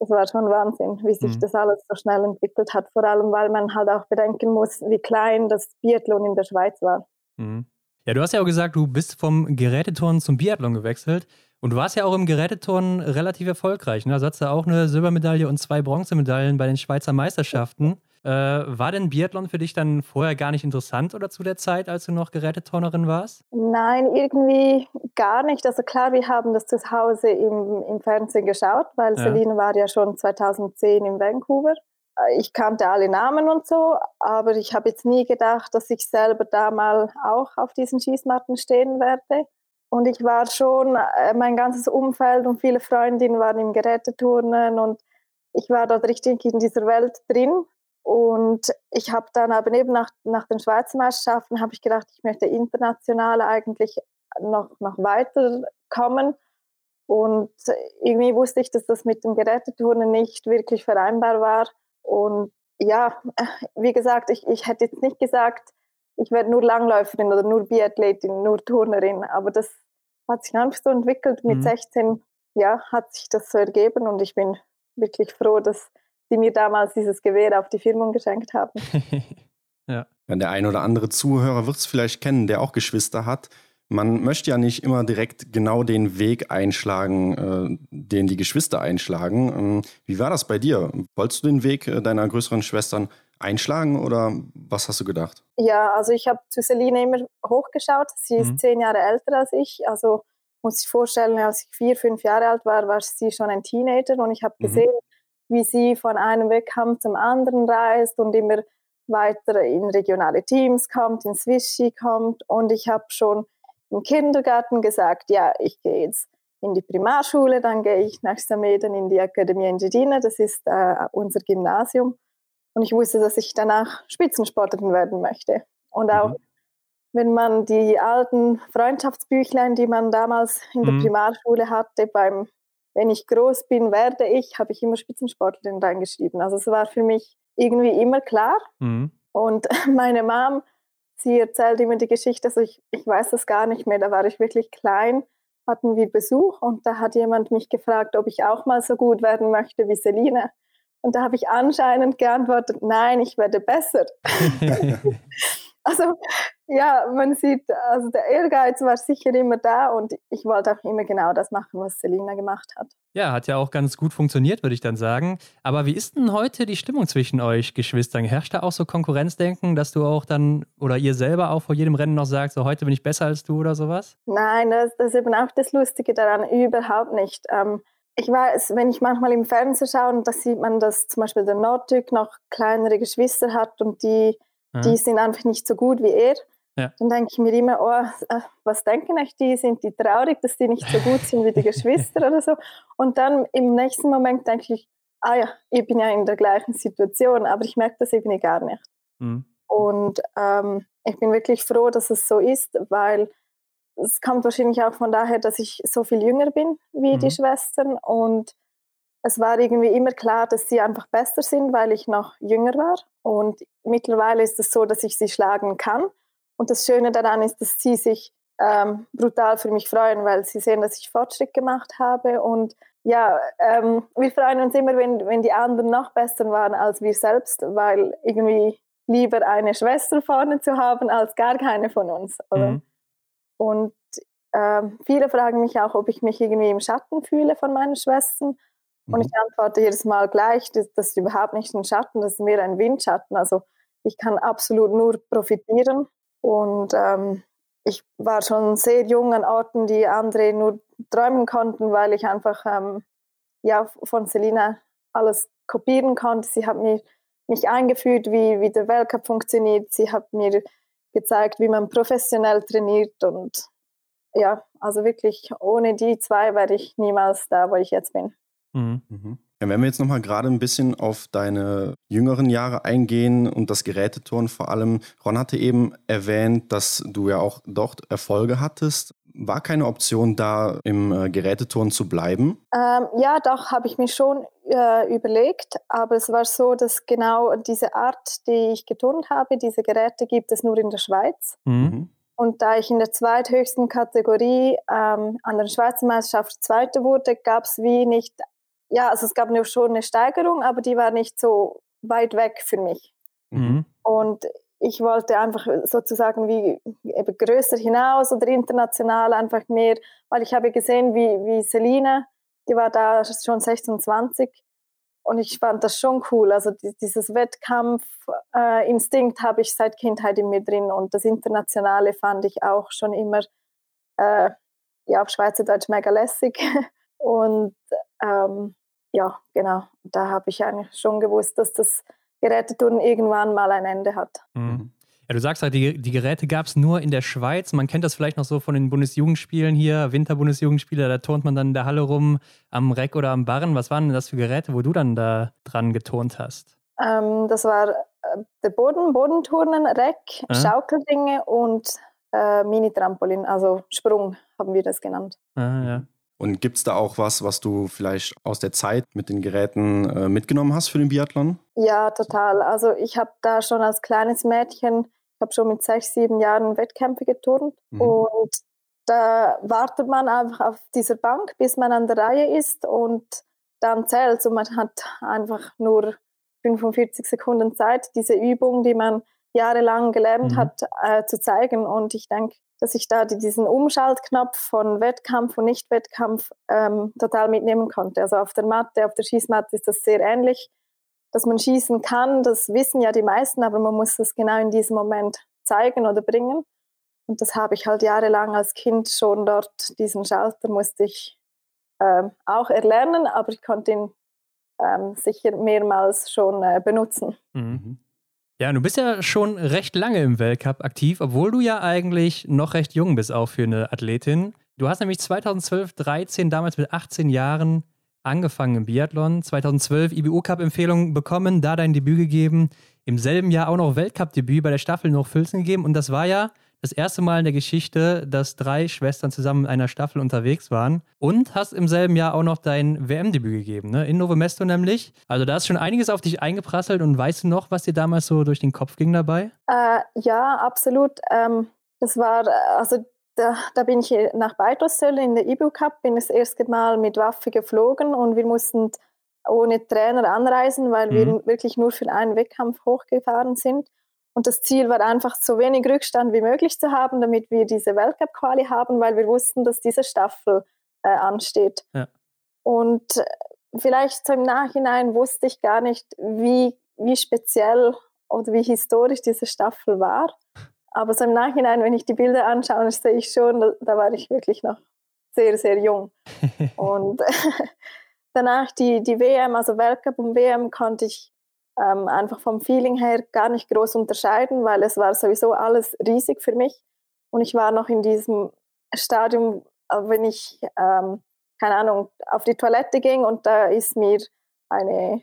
das war schon Wahnsinn, wie sich mhm. das alles so schnell entwickelt hat. Vor allem, weil man halt auch bedenken muss, wie klein das Biathlon in der Schweiz war. Mhm. Ja, du hast ja auch gesagt, du bist vom Geräteturnen zum Biathlon gewechselt. Und du warst ja auch im Geräteturnen relativ erfolgreich. Ne? Also hast du auch eine Silbermedaille und zwei Bronzemedaillen bei den Schweizer Meisterschaften. Äh, war denn Biathlon für dich dann vorher gar nicht interessant oder zu der Zeit, als du noch Geräteturnerin warst? Nein, irgendwie gar nicht. Also klar, wir haben das zu Hause im, im Fernsehen geschaut, weil ja. Celine war ja schon 2010 in Vancouver. Äh, ich kannte alle Namen und so, aber ich habe jetzt nie gedacht, dass ich selber da mal auch auf diesen Schießmatten stehen werde. Und ich war schon, äh, mein ganzes Umfeld und viele Freundinnen waren im Geräteturnen und ich war dort richtig in dieser Welt drin. Und ich habe dann aber eben nach, nach den Schweizer Meisterschaften habe ich gedacht, ich möchte international eigentlich noch, noch weiterkommen. Und irgendwie wusste ich, dass das mit dem Geräteturnen nicht wirklich vereinbar war. Und ja, wie gesagt, ich, ich hätte jetzt nicht gesagt, ich werde nur Langläuferin oder nur Biathletin, nur Turnerin. Aber das hat sich einfach so entwickelt. Mit mhm. 16 ja, hat sich das so ergeben und ich bin wirklich froh, dass die mir damals dieses Gewehr auf die Firmung geschenkt haben. ja. ja. Der ein oder andere Zuhörer wird es vielleicht kennen, der auch Geschwister hat. Man möchte ja nicht immer direkt genau den Weg einschlagen, äh, den die Geschwister einschlagen. Ähm, wie war das bei dir? Wolltest du den Weg äh, deiner größeren Schwestern einschlagen oder was hast du gedacht? Ja, also ich habe zu Celine immer hochgeschaut. Sie ist mhm. zehn Jahre älter als ich. Also muss ich vorstellen, als ich vier, fünf Jahre alt war, war sie schon ein Teenager und ich habe mhm. Wie sie von einem Wettkampf zum anderen reist und immer weiter in regionale Teams kommt, in Swishy kommt. Und ich habe schon im Kindergarten gesagt, ja, ich gehe jetzt in die Primarschule, dann gehe ich nach Sameden in die Akademie Engiadina, das ist äh, unser Gymnasium. Und ich wusste, dass ich danach Spitzensportlerin werden möchte. Und auch mhm. wenn man die alten Freundschaftsbüchlein, die man damals in der mhm. Primarschule hatte, beim Wenn ich groß bin, werde ich, habe ich immer Spitzensportlerin reingeschrieben. Also es war für mich irgendwie immer klar. Mhm. Und meine Mom, sie erzählt immer die Geschichte, also ich, ich weiß das gar nicht mehr, da war ich wirklich klein hatten wir Besuch und da hat jemand mich gefragt, ob ich auch mal so gut werden möchte wie Selina. Und da habe ich anscheinend geantwortet, nein, ich werde besser. also ja, man sieht, also der Ehrgeiz war sicher immer da und ich wollte auch immer genau das machen, was Selina gemacht hat. Ja, hat ja auch ganz gut funktioniert, würde ich dann sagen. Aber wie ist denn heute die Stimmung zwischen euch Geschwistern? Herrscht da auch so Konkurrenzdenken, dass du auch dann oder ihr selber auch vor jedem Rennen noch sagt, so heute bin ich besser als du oder sowas? Nein, das, das ist eben auch das Lustige daran, überhaupt nicht. Ähm, ich weiß, wenn ich manchmal im Fernsehen schaue, da sieht man, dass zum Beispiel der Norddück noch kleinere Geschwister hat und die, mhm. die sind einfach nicht so gut wie er. Ja. Dann denke ich mir immer, oh, äh, was denken euch die? Sind die traurig, dass die nicht so gut sind wie die Geschwister oder so? Und dann im nächsten Moment denke ich, ah ja, ich bin ja in der gleichen Situation, aber ich merke das irgendwie gar nicht. Mhm. Und ähm, ich bin wirklich froh, dass es so ist, weil es kommt wahrscheinlich auch von daher, dass ich so viel jünger bin wie mhm. die Schwestern und es war irgendwie immer klar, dass sie einfach besser sind, weil ich noch jünger war. Und mittlerweile ist es so, dass ich sie schlagen kann. Und das Schöne daran ist, dass sie sich ähm, brutal für mich freuen, weil sie sehen, dass ich Fortschritt gemacht habe. Und ja, ähm, wir freuen uns immer, wenn, wenn die anderen noch besser waren als wir selbst, weil irgendwie lieber eine Schwester vorne zu haben als gar keine von uns. Mhm. Und ähm, viele fragen mich auch, ob ich mich irgendwie im Schatten fühle von meinen Schwestern. Mhm. Und ich antworte jedes Mal gleich, das, das ist überhaupt nicht ein Schatten, das ist mehr ein Windschatten. Also ich kann absolut nur profitieren. Und ähm, ich war schon sehr jung an Orten, die andere nur träumen konnten, weil ich einfach ähm, ja, von Selina alles kopieren konnte. Sie hat mir, mich eingeführt, wie, wie der Weltcup funktioniert. Sie hat mir gezeigt, wie man professionell trainiert. Und ja, also wirklich ohne die zwei wäre ich niemals da, wo ich jetzt bin. Mhm. Ja, wenn wir jetzt nochmal gerade ein bisschen auf deine jüngeren Jahre eingehen und das Geräteturnen vor allem. Ron hatte eben erwähnt, dass du ja auch dort Erfolge hattest. War keine Option da, im äh, Geräteturnen zu bleiben? Ähm, ja, doch, habe ich mir schon äh, überlegt. Aber es war so, dass genau diese Art, die ich geturnt habe, diese Geräte gibt es nur in der Schweiz. Mhm. mhm. Und da ich in der zweithöchsten Kategorie ähm, an der Schweizer Meisterschaft Zweite wurde, gab es wie nicht ja, also es gab schon eine Steigerung, aber die war nicht so weit weg für mich. Mhm. Und ich wollte einfach sozusagen wie eben größer hinaus oder international einfach mehr, weil ich habe gesehen, wie, wie Selina, die war da schon 26 und ich fand das schon cool. Also dieses Wettkampfinstinkt äh, habe ich seit Kindheit in mir drin und das Internationale fand ich auch schon immer äh, ja, auf Schweizerdeutsch mega lässig. Und ähm, ja, genau. Da habe ich eigentlich schon gewusst, dass das Geräteturnen irgendwann mal ein Ende hat. Mhm. Ja, du sagst halt, die, die Geräte gab es nur in der Schweiz. Man kennt das vielleicht noch so von den Bundesjugendspielen hier, Winterbundesjugendspiele, da turnt man dann in der Halle rum am Reck oder am Barren. Was waren denn das für Geräte, wo du dann da dran geturnt hast? Ähm, das war äh, der Boden, Bodenturnen, Reck, äh? Schaukeldinge und äh, Mini-Trampolin, also Sprung haben wir das genannt. Ah, ja. Und gibt es da auch was, was du vielleicht aus der Zeit mit den Geräten äh, mitgenommen hast für den Biathlon? Ja, total. Also ich habe da schon als kleines Mädchen, ich habe schon mit sechs, sieben Jahren Wettkämpfe geturnt mhm. und da wartet man einfach auf dieser Bank, bis man an der Reihe ist und dann zählt und man hat einfach nur 45 Sekunden Zeit, diese Übung, die man jahrelang gelernt mhm. hat, äh, zu zeigen. Und ich denke, dass ich da diesen Umschaltknopf von Wettkampf und Nicht-Wettkampf ähm, total mitnehmen konnte. Also auf der Matte, auf der Schießmatte ist das sehr ähnlich, dass man schießen kann. Das wissen ja die meisten, aber man muss das genau in diesem Moment zeigen oder bringen. Und das habe ich halt jahrelang als Kind schon dort, diesen Schalter musste ich äh, auch erlernen, aber ich konnte ihn ähm, sicher mehrmals schon äh, benutzen. Mhm. Ja, du bist ja schon recht lange im Weltcup aktiv, obwohl du ja eigentlich noch recht jung bist, auch für eine Athletin. Du hast nämlich 2012, 13, damals mit 18 Jahren angefangen im Biathlon, 2012 IBU-Cup-Empfehlung bekommen, da dein Debüt gegeben, im selben Jahr auch noch Weltcup-Debüt bei der Staffel noch Filzen gegeben und das war ja das erste Mal in der Geschichte, dass drei Schwestern zusammen in einer Staffel unterwegs waren und hast im selben Jahr auch noch dein WM-Debüt gegeben, ne? in Novo Mesto nämlich. Also da ist schon einiges auf dich eingeprasselt und weißt du noch, was dir damals so durch den Kopf ging dabei? Äh, ja, absolut. Ähm, das war, also da, da, bin ich nach Beitelsöll in der IBU Cup, bin das erste Mal mit Waffe geflogen und wir mussten ohne Trainer anreisen, weil mhm. wir wirklich nur für einen Wettkampf hochgefahren sind. Und das Ziel war einfach, so wenig Rückstand wie möglich zu haben, damit wir diese Weltcup-Quali haben, weil wir wussten, dass diese Staffel äh, ansteht. Ja. Und äh, vielleicht so im Nachhinein wusste ich gar nicht, wie, wie speziell oder wie historisch diese Staffel war. Aber so im Nachhinein, wenn ich die Bilder anschaue, sehe ich schon, da, da war ich wirklich noch sehr, sehr jung. und danach die, die WM, also Weltcup und WM, konnte ich ähm, einfach vom Feeling her gar nicht groß unterscheiden, weil es war sowieso alles riesig für mich. Und ich war noch in diesem Stadium, wenn ich, ähm, keine Ahnung, auf die Toilette ging und da ist mir eine,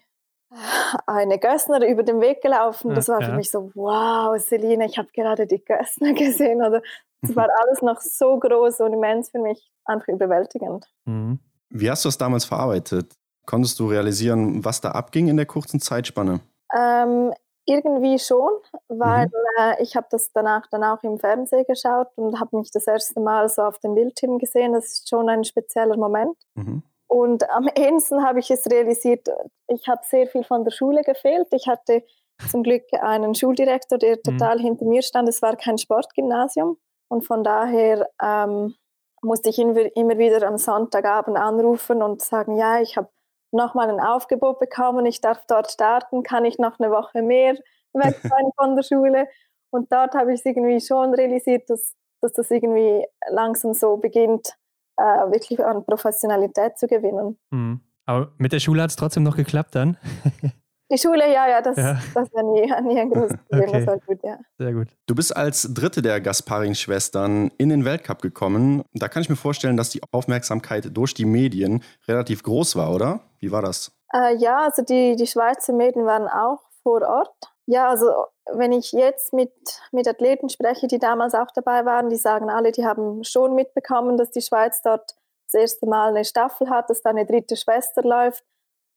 eine Gössner über den Weg gelaufen. Das war für mich so, wow, Celine, ich habe gerade die Gössner gesehen. Also es war alles noch so groß und immens für mich, einfach überwältigend. Mhm. Wie hast du es damals verarbeitet? Konntest du realisieren, was da abging in der kurzen Zeitspanne? Ähm, irgendwie schon, weil mhm. äh, ich habe das danach dann auch im Fernsehen geschaut und habe mich das erste Mal so auf dem Bildschirm gesehen. Das ist schon ein spezieller Moment. Mhm. Und am ehesten habe ich es realisiert, ich habe sehr viel von der Schule gefehlt. Ich hatte zum Glück einen Schuldirektor, der mhm. total mhm. hinter mir stand. Es war kein Sportgymnasium und von daher ähm, musste ich immer wieder am Sonntagabend anrufen und sagen, ja, ich habe nochmal ein Aufgebot bekommen, ich darf dort starten, kann ich noch eine Woche mehr weg sein von der Schule. Und dort habe ich es irgendwie schon realisiert, dass, dass das irgendwie langsam so beginnt, äh, wirklich an Professionalität zu gewinnen. Mhm. Aber mit der Schule hat es trotzdem noch geklappt dann? Die Schule, ja, ja, das, ja. das war nie, nie ein großes Problem. Okay. Das war gut, ja. Sehr gut. Du bist als dritte der Gasparing-Schwestern in den Weltcup gekommen. Da kann ich mir vorstellen, dass die Aufmerksamkeit durch die Medien relativ groß war, oder? Wie war das? Äh, ja, also die, die Schweizer Medien waren auch vor Ort. Ja, also wenn ich jetzt mit, mit Athleten spreche, die damals auch dabei waren, die sagen alle, die haben schon mitbekommen, dass die Schweiz dort das erste Mal eine Staffel hat, dass da eine dritte Schwester läuft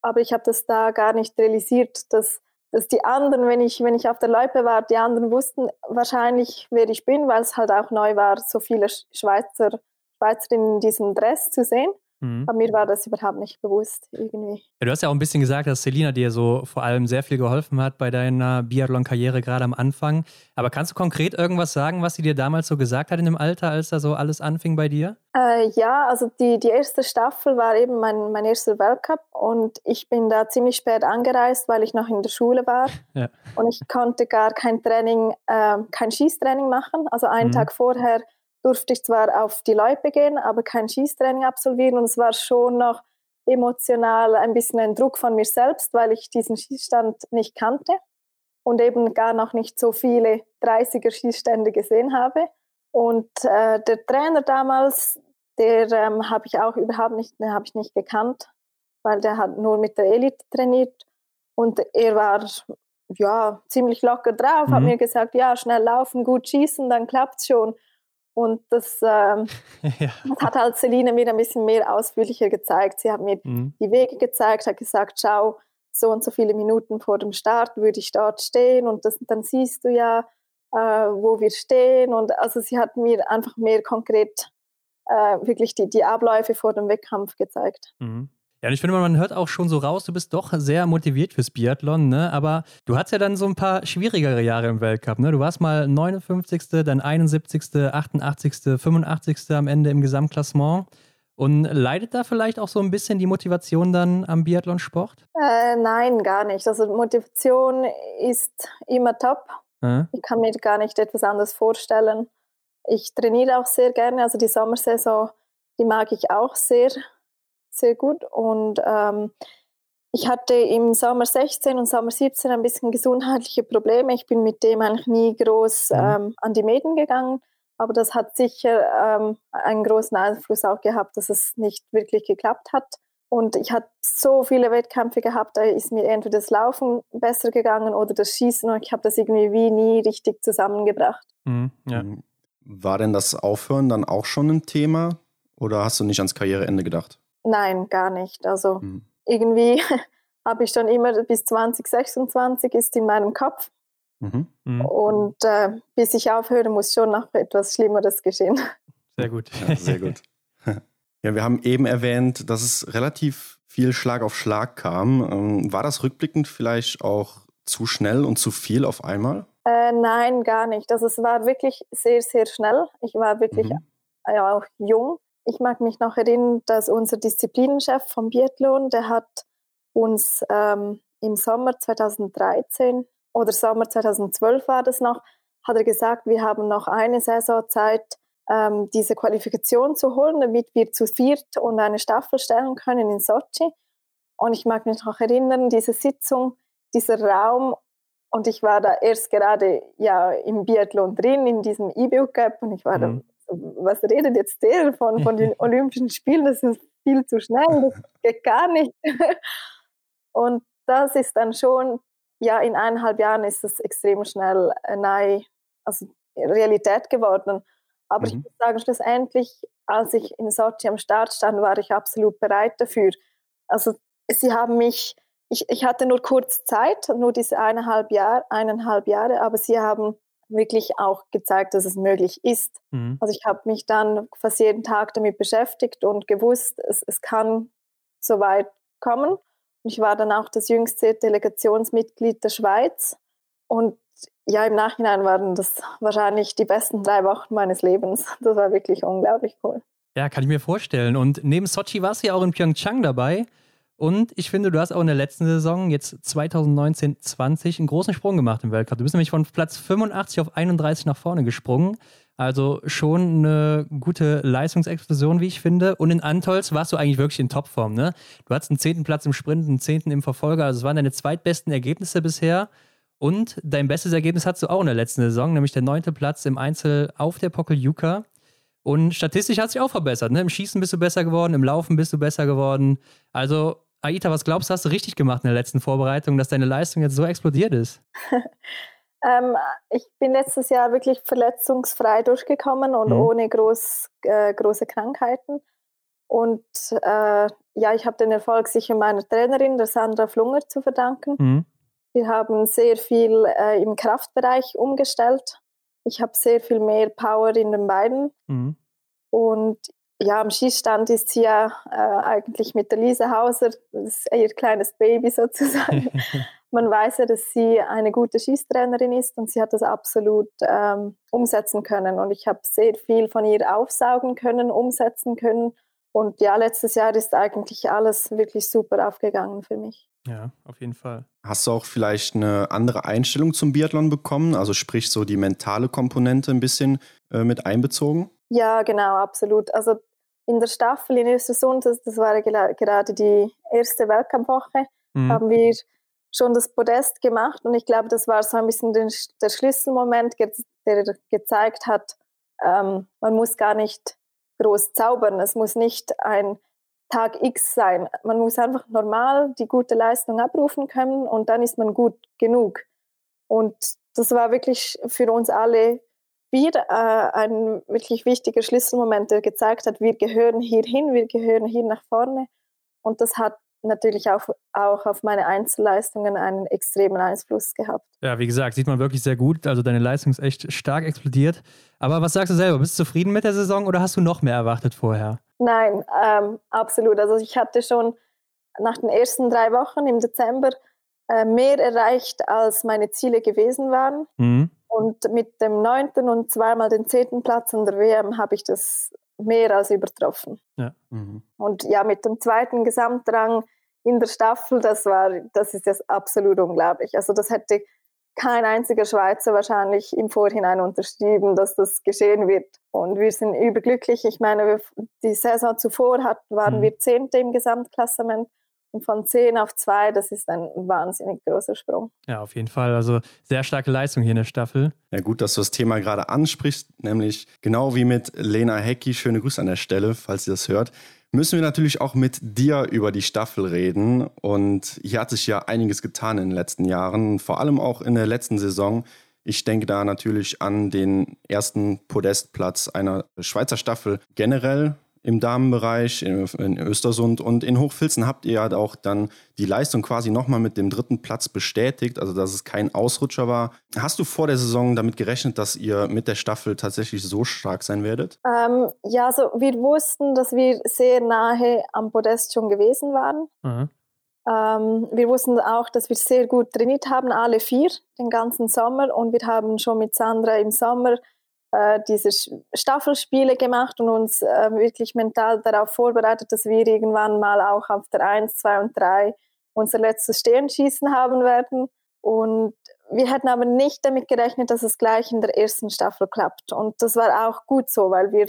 aber ich habe das da gar nicht realisiert, dass, dass die anderen, wenn ich, wenn ich auf der Loipe war, die anderen wussten wahrscheinlich, wer ich bin, weil es halt auch neu war, so viele Schweizer, Schweizerinnen in diesem Dress zu sehen. Mhm. Aber mir war das überhaupt nicht bewusst irgendwie. Ja, du hast ja auch ein bisschen gesagt, dass Selina dir so vor allem sehr viel geholfen hat bei deiner Biathlon-Karriere gerade am Anfang. Aber kannst du konkret irgendwas sagen, was sie dir damals so gesagt hat in dem Alter, als da so alles anfing bei dir? Äh, ja, also die, die erste Staffel war eben mein, mein erster Weltcup und ich bin da ziemlich spät angereist, weil ich noch in der Schule war. Ja. Und ich konnte gar kein Training, äh, kein Schießtraining machen. Also einen mhm. Tag vorher durfte ich zwar auf die Loipe gehen, aber kein Schießtraining absolvieren und es war schon noch emotional ein bisschen ein Druck von mir selbst, weil ich diesen Schießstand nicht kannte und eben gar noch nicht so viele 30er Schießstände gesehen habe. Und äh, der Trainer damals, der ähm, habe ich auch überhaupt nicht, den habe ich nicht gekannt, weil der hat nur mit der Elite trainiert und er war ja ziemlich locker drauf, mhm. hat mir gesagt, ja schnell laufen, gut schießen, dann klappt es schon. Und das, ähm, ja. das, hat halt Celine mir ein bisschen mehr ausführlicher gezeigt. Sie hat mir mhm. die Wege gezeigt, hat gesagt, schau, so und so viele Minuten vor dem Start würde ich dort stehen und das, dann siehst du ja, äh, wo wir stehen. Und also sie hat mir einfach mehr konkret äh, wirklich die, die Abläufe vor dem Wettkampf gezeigt. Mhm. Ja, und ich finde, man hört auch schon so raus, du bist doch sehr motiviert fürs Biathlon, ne? Aber du hattest ja dann so ein paar schwierigere Jahre im Weltcup, ne? Du warst mal 59., dann 71., 88., 85. am Ende im Gesamtklassement. Und leidet da vielleicht auch so ein bisschen die Motivation dann am Biathlonsport? Äh, nein, gar nicht. Also Motivation ist immer top. Äh? Ich kann mir gar nicht etwas anderes vorstellen. Ich trainiere auch sehr gerne. Also die Sommersaison, die mag ich auch sehr sehr gut. Und ähm, ich hatte im Sommer 16 und Sommer 17 ein bisschen gesundheitliche Probleme. Ich bin mit dem eigentlich nie groß mhm. ähm, an die Medien gegangen. Aber das hat sicher ähm, einen großen Einfluss auch gehabt, dass es nicht wirklich geklappt hat. Und ich hatte so viele Wettkämpfe gehabt, da ist mir entweder das Laufen besser gegangen oder das Schießen und ich habe das irgendwie wie nie richtig zusammengebracht. Mhm, ja. War denn das Aufhören dann auch schon ein Thema oder hast du nicht ans Karriereende gedacht? Nein, gar nicht. Also mhm. irgendwie habe ich schon immer bis 2026 ist in meinem Kopf. Mhm. mhm. Und äh, bis ich aufhöre, muss schon noch etwas Schlimmeres geschehen. Sehr gut. Ja, sehr gut. Ja, wir haben eben erwähnt, dass es relativ viel Schlag auf Schlag kam. Ähm, war das rückblickend vielleicht auch zu schnell und zu viel auf einmal? Äh, nein, gar nicht. Also es war wirklich sehr, sehr schnell. Ich war wirklich mhm. ja, auch jung. Ich mag mich noch erinnern, dass unser Disziplinenchef vom Biathlon, der hat uns ähm, im Sommer 2013 oder Sommer 2012 war das noch, hat er gesagt, wir haben noch eine Saison Zeit, ähm, diese Qualifikation zu holen, damit wir zu viert und eine Staffel stellen können in Sochi. Und ich mag mich noch erinnern, diese Sitzung, dieser Raum, und ich war da erst gerade ja im Biathlon drin, in diesem E-Book-Gap, und ich war mhm. Was redet jetzt der von, von den Olympischen Spielen? Das ist viel zu schnell, das geht gar nicht. Und das ist dann schon, ja, in eineinhalb Jahren ist das extrem schnell eine also Realität geworden. Aber mhm. ich muss sagen, schlussendlich, als ich in Sochi am Start stand, war ich absolut bereit dafür. Also sie haben mich, ich, ich hatte nur kurz Zeit, nur diese eineinhalb, Jahr, eineinhalb Jahre, aber sie haben wirklich auch gezeigt, dass es möglich ist. Mhm. Also ich habe mich dann fast jeden Tag damit beschäftigt und gewusst, es, es kann so weit kommen. Und ich war dann auch das jüngste Delegationsmitglied der Schweiz. Und ja, im Nachhinein waren das wahrscheinlich die besten drei Wochen meines Lebens. Das war wirklich unglaublich cool. Ja, kann ich mir vorstellen. Und neben Sochi warst du ja auch in Pyeongchang dabei. Und ich finde, du hast auch in der letzten Saison, jetzt 2019-20, einen großen Sprung gemacht im Weltcup. Du bist nämlich von Platz 85 auf 31 nach vorne gesprungen. Also schon eine gute Leistungsexplosion, wie ich finde. Und in Antolz warst du eigentlich wirklich in Topform. Ne? Du hattest einen zehnten Platz im Sprint, einen zehnten im Verfolger. Also es waren deine zweitbesten Ergebnisse bisher. Und dein bestes Ergebnis hattest du auch in der letzten Saison, nämlich der neunte Platz im Einzel auf der Pokeljuka. Und statistisch hat sich auch verbessert. Ne? Im Schießen bist du besser geworden, im Laufen bist du besser geworden. Also, Aita, was glaubst du, hast du richtig gemacht in der letzten Vorbereitung, dass deine Leistung jetzt so explodiert ist? ähm, ich bin letztes Jahr wirklich verletzungsfrei durchgekommen und mhm. ohne groß, äh, große Krankheiten. Und äh, ja, ich habe den Erfolg sicher meiner Trainerin, der Sandra Flunger, zu verdanken. Mhm. Wir haben sehr viel äh, im Kraftbereich umgestellt. Ich habe sehr viel mehr Power in den Beinen. Mhm. Und ja, am Schießstand ist sie ja äh, eigentlich mit der Lisa Hauser, das ist ihr kleines Baby sozusagen. Man weiß ja, dass sie eine gute Schießtrainerin ist und sie hat das absolut ähm, umsetzen können. Und ich habe sehr viel von ihr aufsaugen können, umsetzen können. Und ja, letztes Jahr ist eigentlich alles wirklich super aufgegangen für mich. Ja, auf jeden Fall. Hast du auch vielleicht eine andere Einstellung zum Biathlon bekommen? Also sprich so die mentale Komponente ein bisschen äh, mit einbezogen? Ja, genau, absolut. Also in der Staffel in Östersund, das, das war gerade die erste Weltcup-Woche, mhm. haben wir schon das Podest gemacht und ich glaube, das war so ein bisschen den, der Schlüsselmoment, der gezeigt hat, ähm, man muss gar nicht groß zaubern. Es muss nicht ein Tag X sein. Man muss einfach normal die gute Leistung abrufen können und dann ist man gut genug. Und das war wirklich für uns alle wieder äh, ein wirklich wichtiger Schlüsselmoment, der gezeigt hat, wir gehören hier hin, wir gehören hier nach vorne. Und das hat natürlich auch, auch auf meine Einzelleistungen einen extremen Einfluss gehabt. Ja, wie gesagt, sieht man wirklich sehr gut. Also deine Leistung ist echt stark explodiert. Aber was sagst du selber? Bist du zufrieden mit der Saison oder hast du noch mehr erwartet vorher? Nein, ähm, absolut. Also ich hatte schon nach den ersten drei Wochen im Dezember äh, mehr erreicht, als meine Ziele gewesen waren. Mhm. Und mit dem neunten und zweimal den zehnten Platz an der WM habe ich das mehr als übertroffen. Ja. Mhm. Und ja, mit dem zweiten Gesamtrang in der Staffel, das war, das ist jetzt absolut unglaublich. Also das hätte kein einziger Schweizer wahrscheinlich im Vorhinein unterschrieben, dass das geschehen wird. Und wir sind überglücklich. Ich meine, die Saison zuvor hat, waren mhm. wir Zehnte im Gesamtklassement Und von 10 auf 2, das ist ein wahnsinnig großer Sprung. Ja, auf jeden Fall. Also sehr starke Leistung hier in der Staffel. Ja, gut, dass du das Thema gerade ansprichst, nämlich genau wie mit Lena Hecki. Schöne Grüße an der Stelle, falls ihr das hört. Müssen wir natürlich auch mit dir über die Staffel reden. Und hier hat sich ja einiges getan in den letzten Jahren, vor allem auch in der letzten Saison. Ich denke da natürlich an den ersten Podestplatz einer Schweizer Staffel generell im Damenbereich, in, in, Östersund und in Hochfilzen habt ihr ja auch dann die Leistung quasi nochmal mit dem dritten Platz bestätigt, also dass es kein Ausrutscher war. Hast du vor der Saison damit gerechnet, dass ihr mit der Staffel tatsächlich so stark sein werdet? Ähm, ja, also wir wussten, dass wir sehr nahe am Podest schon gewesen waren. Mhm. Ähm, wir wussten auch, dass wir sehr gut trainiert haben, alle vier, den ganzen Sommer. Und wir haben schon mit Sandra im Sommer äh, diese Staffelspiele gemacht und uns äh, wirklich mental darauf vorbereitet, dass wir irgendwann mal auch auf der 1, 2 und 3 unser letztes Sternschießen haben werden. Und wir hätten aber nicht damit gerechnet, dass es gleich in der ersten Staffel klappt. Und das war auch gut so, weil wir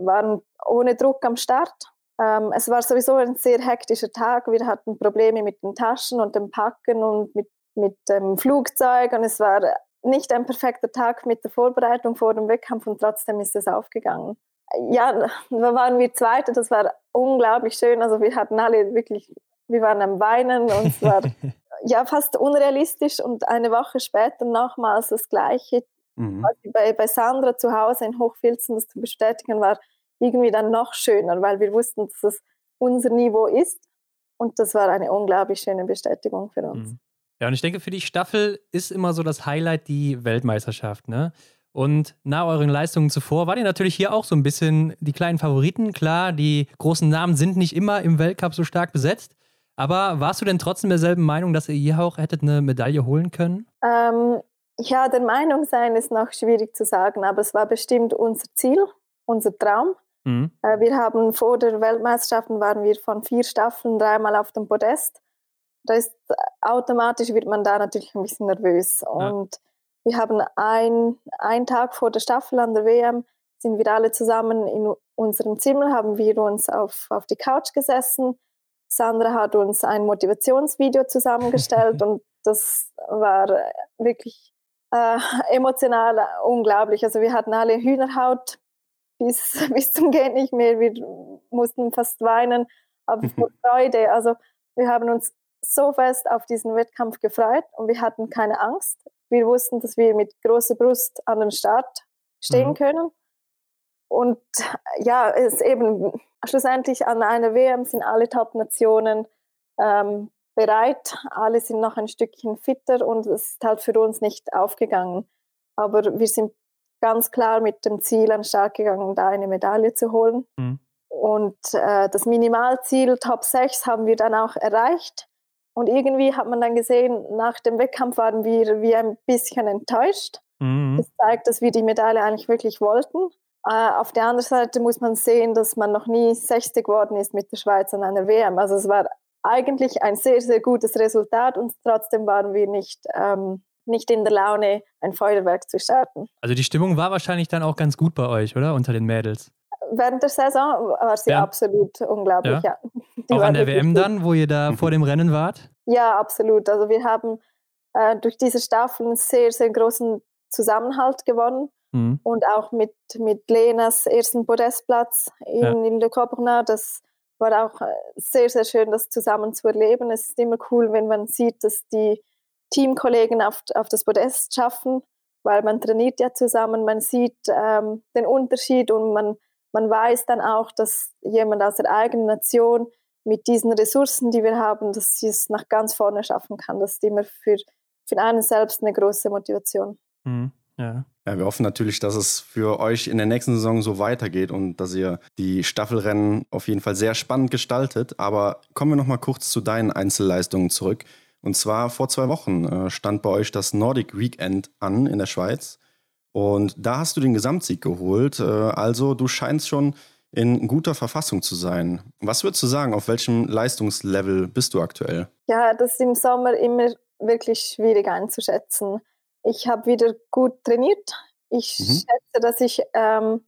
waren ohne Druck am Start. Ähm, es war sowieso ein sehr hektischer Tag. Wir hatten Probleme mit den Taschen und dem Packen und mit, mit dem Flugzeug. Und es war nicht ein perfekter Tag mit der Vorbereitung vor dem Wettkampf und trotzdem ist es aufgegangen. Ja, da waren wir Zweite, das war unglaublich schön. Also wir hatten alle wirklich, wir waren am Weinen und es war ja fast unrealistisch und eine Woche später nochmals das Gleiche. Mhm. Bei, bei Sandra zu Hause in Hochfilzen das zu bestätigen war irgendwie dann noch schöner, weil wir wussten, dass es unser Niveau ist und das war eine unglaublich schöne Bestätigung für uns. Mhm. Ja, und ich denke, für die Staffel ist immer so das Highlight die Weltmeisterschaft, ne? Und nach euren Leistungen zuvor wart ihr natürlich hier auch so ein bisschen die kleinen Favoriten. Klar, die großen Namen sind nicht immer im Weltcup so stark besetzt. Aber warst du denn trotzdem derselben Meinung, dass ihr hier auch hättet eine Medaille holen können? Ähm, ja, der Meinung sein ist noch schwierig zu sagen, aber es war bestimmt unser Ziel, unser Traum. Mhm. Äh, wir haben vor der Weltmeisterschaften waren wir von vier Staffeln dreimal auf dem Podest da ist automatisch wird man da natürlich ein bisschen nervös. Und ja. wir haben ein, einen Tag vor der Staffel an der WM sind wir alle zusammen in unserem Zimmer, haben wir uns auf, auf die Couch gesessen. Sandra hat uns ein Motivationsvideo zusammengestellt und das war wirklich äh, emotional unglaublich. Also wir hatten alle Hühnerhaut bis, bis zum Gehen nicht mehr. Wir mussten fast weinen, aber vor Freude. Also wir haben uns so fest auf diesen Wettkampf gefreut und wir hatten keine Angst. Wir wussten, dass wir mit großer Brust an den Start stehen mhm. können. Und ja, es ist eben schlussendlich an einer WM sind alle Top-Nationen ähm, bereit. Alle sind noch ein Stückchen fitter und es ist halt für uns nicht aufgegangen. Aber wir sind ganz klar mit dem Ziel an den Start gegangen, da eine Medaille zu holen. Mhm. Und äh, das Minimalziel Top 6 haben wir dann auch erreicht. Und irgendwie hat man dann gesehen, nach dem Wettkampf waren wir wie ein bisschen enttäuscht. Mhm. Das zeigt, dass wir die Medaille eigentlich wirklich wollten. Äh, auf der anderen Seite muss man sehen, dass man noch nie 60 geworden ist mit der Schweiz an einer WM. Also es war eigentlich ein sehr, sehr gutes Resultat und trotzdem waren wir nicht, ähm, nicht in der Laune, ein Feuerwerk zu starten. Also die Stimmung war wahrscheinlich dann auch ganz gut bei euch, oder? Unter den Mädels während der Saison war sie ja. absolut unglaublich. Ja. Auch an der WM dann, wo ihr da vor dem Rennen wart? Ja, absolut. Also wir haben äh, durch diese Staffel einen sehr, sehr großen Zusammenhalt gewonnen. Mhm. Und auch mit, mit Lenas ersten Podestplatz in, ja. in Le Coburnin, das war auch äh, sehr, sehr schön, das zusammen zu erleben. Es ist immer cool, wenn man sieht, dass die Teamkollegen auf, auf das Podest schaffen, weil man trainiert ja zusammen, man sieht ähm, den Unterschied und man man weiß dann auch, dass jemand aus der eigenen Nation mit diesen Ressourcen, die wir haben, dass sie es nach ganz vorne schaffen kann. Das ist immer für, für einen selbst eine große Motivation. Mhm. Ja. ja, wir hoffen natürlich, dass es für euch in der nächsten Saison so weitergeht und dass ihr die Staffelrennen auf jeden Fall sehr spannend gestaltet. Aber kommen wir noch mal kurz zu deinen Einzelleistungen zurück. Und zwar vor zwei Wochen äh, stand bei euch das Nordic Weekend an in der Schweiz. Und da hast du den Gesamtsieg geholt. Äh, also du scheinst schon in guter Verfassung zu sein. Was würdest du sagen, auf welchem Leistungslevel bist du aktuell? Ja, das ist im Sommer immer wirklich schwierig einzuschätzen. Ich habe wieder gut trainiert. Ich mhm. schätze, dass ich, ähm,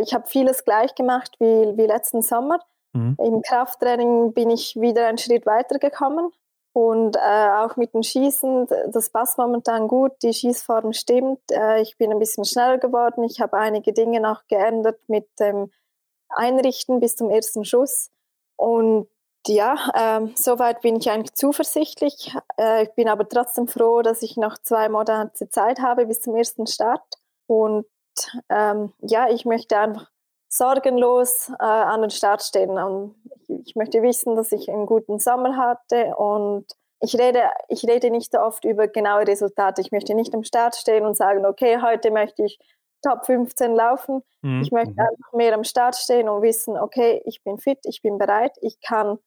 ich habe vieles gleich gemacht wie, wie letzten Sommer. Mhm. Im Krafttraining bin ich wieder einen Schritt weitergekommen. Und äh, auch mit dem Schießen, das passt momentan gut, die Schießform stimmt. Äh, ich bin ein bisschen schneller geworden. Ich habe einige Dinge noch geändert mit dem Einrichten bis zum ersten Schuss. Und ja, äh, soweit bin ich eigentlich zuversichtlich. Äh, ich bin aber trotzdem froh, dass ich noch zwei Monate Zeit habe bis zum ersten Start. Und ähm, ja, ich möchte einfach sorgenlos äh, an den Start stehen. Und ich möchte wissen, dass ich einen guten Sommer hatte und ich rede, ich rede nicht so oft über genaue Resultate. Ich möchte nicht am Start stehen und sagen, okay, heute möchte ich Top 15 laufen. Mhm. Ich möchte mhm. einfach mehr am Start stehen und wissen, okay, ich bin fit, ich bin bereit, ich kann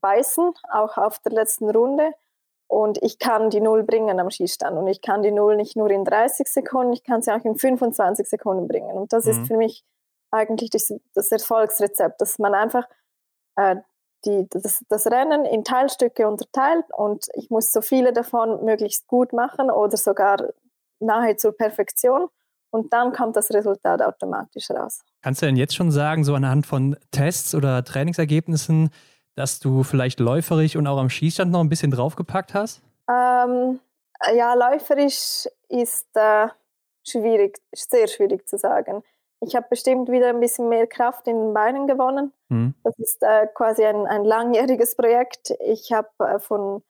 beißen, auch auf der letzten Runde. Und ich kann die Null bringen am Schießstand. Und ich kann die Null nicht nur in 30 Sekunden, ich kann sie auch in 25 Sekunden bringen. Und das mhm. ist für mich eigentlich das, das Erfolgsrezept, dass man einfach äh, die, das, das, Rennen in Teilstücke unterteilt und ich muss so viele davon möglichst gut machen oder sogar nahe zur Perfektion und dann kommt das Resultat automatisch raus. Kannst du denn jetzt schon sagen, so anhand von Tests oder Trainingsergebnissen, dass du vielleicht läuferisch und auch am Schießstand noch ein bisschen draufgepackt hast? Ähm, ja, läuferisch ist äh, schwierig, sehr schwierig zu sagen. Ich habe bestimmt wieder ein bisschen mehr Kraft in den Beinen gewonnen. Mhm. Das ist äh, quasi ein, ein langjähriges Projekt. Ich habe äh, von,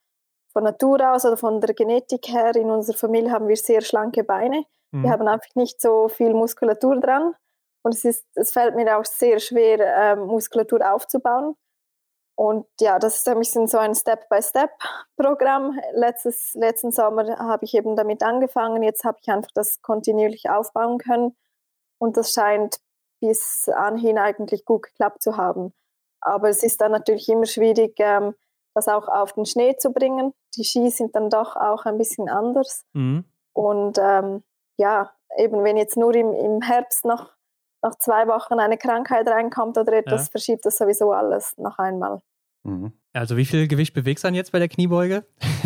von Natur aus oder von der Genetik her in unserer Familie haben wir sehr schlanke Beine. Mhm. Wir haben einfach nicht so viel Muskulatur dran. Und es, ist, es fällt mir auch sehr schwer, äh, Muskulatur aufzubauen. Und ja, das ist ein bisschen so ein Step-by-Step-Programm. letzten Sommer habe ich eben damit angefangen. Jetzt habe ich einfach das kontinuierlich aufbauen können. Und das scheint bis anhin eigentlich gut geklappt zu haben. Aber es ist dann natürlich immer schwierig, ähm, das auch auf den Schnee zu bringen. Die Ski sind dann doch auch ein bisschen anders. Mhm. Und ähm, ja, eben wenn jetzt nur im, im Herbst noch nach zwei Wochen eine Krankheit reinkommt oder etwas, ja. verschiebt das sowieso alles noch einmal. Mhm. Also wie viel Gewicht bewegst du dann jetzt bei der Kniebeuge?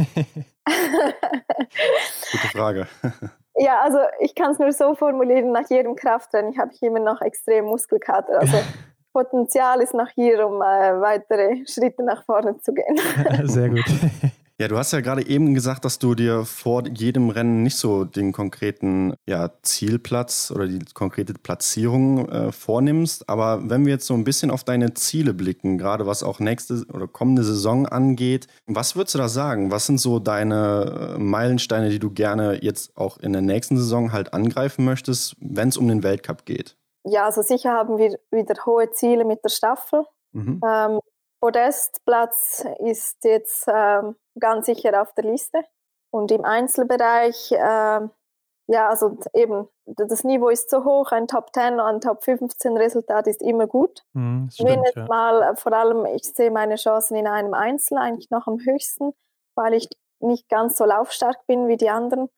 Gute Frage. Ja, also ich kann es nur so formulieren, nach jedem Krafttraining habe ich immer noch extrem Muskelkater. Also Potenzial ist noch hier, um äh, weitere Schritte nach vorne zu gehen. Sehr gut. Ja, du hast ja gerade eben gesagt, dass du dir vor jedem Rennen nicht so den konkreten ja, Zielplatz oder die konkrete Platzierung äh, vornimmst. Aber wenn wir jetzt so ein bisschen auf deine Ziele blicken, gerade was auch nächste oder kommende Saison angeht, was würdest du da sagen? Was sind so deine äh, Meilensteine, die du gerne jetzt auch in der nächsten Saison halt angreifen möchtest, wenn es um den Weltcup geht? Ja, also sicher haben wir wieder hohe Ziele mit der Staffel. Mhm. Ähm, Podestplatz ist jetzt ähm, ganz sicher auf der Liste. Und im Einzelbereich, äh, ja, also eben, das Niveau ist so hoch, ein Top 10 und ein Top 15 Resultat ist immer gut. Mhm, stimmt, Wenn ja. mal, äh, vor allem, ich sehe meine Chancen in einem Einzel eigentlich noch am höchsten, weil ich nicht ganz so laufstark bin wie die anderen.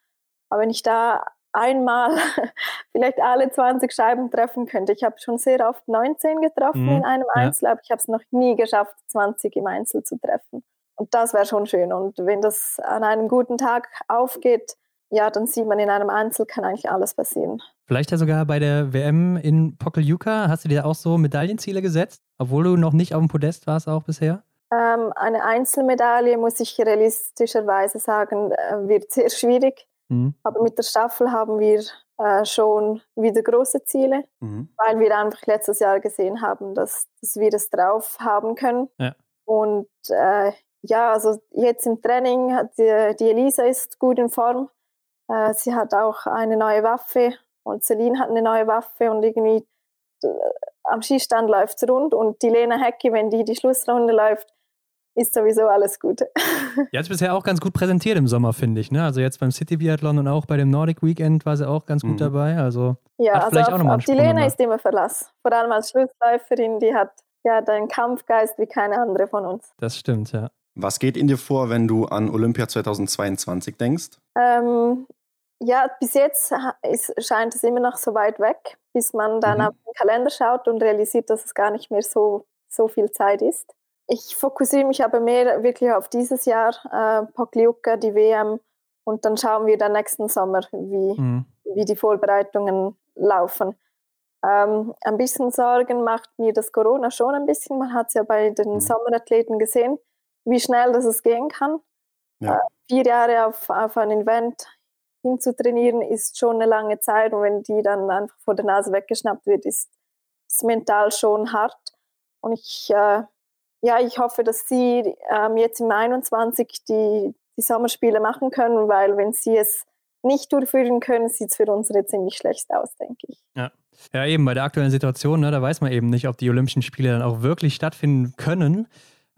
Aber wenn ich da einmal vielleicht alle 20 Scheiben treffen könnte. Ich habe schon sehr oft 19 getroffen mhm, in einem Einzel, ja. aber ich habe es noch nie geschafft, 20 im Einzel zu treffen. Und das wäre schon schön. Und wenn das an einem guten Tag aufgeht, ja, dann sieht man in einem Einzel kann eigentlich alles passieren. Vielleicht ja sogar bei der WM in Pokeljuka. Hast du dir auch so Medaillenziele gesetzt, obwohl du noch nicht auf dem Podest warst auch bisher? Ähm, eine Einzelmedaille, muss ich realistischerweise sagen, äh, wird sehr schwierig. Mhm. Aber mit der Staffel haben wir äh, schon wieder große Ziele, mhm. weil wir einfach letztes Jahr gesehen haben, dass, dass wir es drauf haben können. Ja. Und äh, ja, also jetzt im Training, hat die, die Elisa ist gut in Form. Äh, sie hat auch eine neue Waffe und Celine hat eine neue Waffe und irgendwie äh, am Schießstand läuft es rund und die Lena Hecke, wenn die die Schlussrunde läuft, ist sowieso alles gut. Ihr habt bisher auch ganz gut präsentiert im Sommer, finde ich. Ne? Also jetzt beim City Biathlon und auch bei dem Nordic Weekend war sie auch ganz gut mhm. dabei. Also ja, also vielleicht auf, auch auf die Lena ist immer Verlass. Vor allem als Schlussläuferin, die hat ja den Kampfgeist wie keine andere von uns. Das stimmt, ja. Was geht in dir vor, wenn du an Olympia 2022 denkst? Ähm, ja, bis jetzt ist, scheint es immer noch so weit weg, bis man dann mhm. auf den Kalender schaut und realisiert, dass es gar nicht mehr so, so viel Zeit ist. Ich fokussiere mich aber mehr wirklich auf dieses Jahr, äh, Pokljuka, die WM und dann schauen wir dann nächsten Sommer, wie, mhm. wie die Vorbereitungen laufen. Ähm, ein bisschen Sorgen macht mir das Corona schon ein bisschen. Man hat es ja bei den mhm. Sommerathleten gesehen, wie schnell das es gehen kann. Ja. Äh, vier Jahre auf, auf ein Event hinzutrainieren ist schon eine lange Zeit und wenn die dann einfach vor der Nase weggeschnappt wird, ist es mental schon hart. Und ich, äh, ja, ich hoffe, dass sie ähm, jetzt im 21 die, die Sommerspiele machen können, weil wenn sie es nicht durchführen können, sieht es für unsere ziemlich schlecht aus, denke ich. Ja. ja, eben bei der aktuellen Situation, ne, da weiß man eben nicht, ob die Olympischen Spiele dann auch wirklich stattfinden können.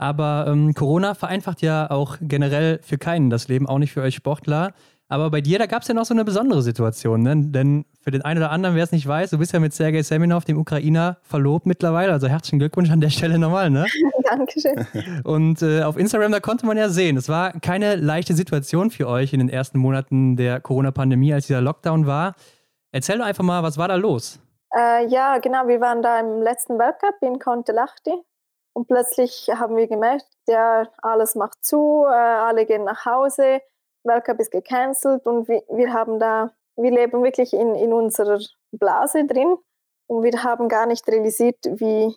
Aber ähm, Corona vereinfacht ja auch generell für keinen das Leben, auch nicht für euch Sportler. Aber bei dir, da gab es ja noch so eine besondere Situation, ne? denn für den einen oder anderen, wer es nicht weiß, du bist ja mit Sergei Seminov, dem Ukrainer, verlobt mittlerweile. Also herzlichen Glückwunsch an der Stelle nochmal. Ne? Dankeschön. Und äh, auf Instagram, da konnte man ja sehen, es war keine leichte Situation für euch in den ersten Monaten der Corona-Pandemie, als dieser Lockdown war. Erzähl doch einfach mal, was war da los? Äh, ja, genau, wir waren da im letzten Weltcup in Kontelachti und plötzlich haben wir gemerkt, ja, alles macht zu, äh, alle gehen nach Hause Weltcup ist gecancelt und wir, wir haben da, wir leben wirklich in, in unserer Blase drin und wir haben gar nicht realisiert, wie,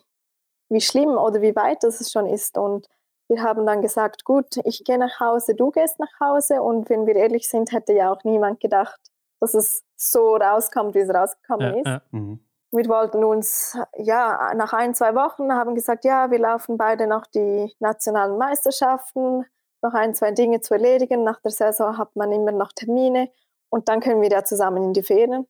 wie schlimm oder wie weit das schon ist. Und wir haben dann gesagt, gut, ich gehe nach Hause, du gehst nach Hause. Und wenn wir ehrlich sind, hätte ja auch niemand gedacht, dass es so rauskommt, wie es rausgekommen ja, ist. Ja. Mhm. Wir wollten uns, ja, nach ein, zwei Wochen haben gesagt, ja, wir laufen beide noch die nationalen Meisterschaften noch ein, zwei Dinge zu erledigen. Nach der Saison hat man immer noch Termine und dann können wir ja zusammen in die Ferien.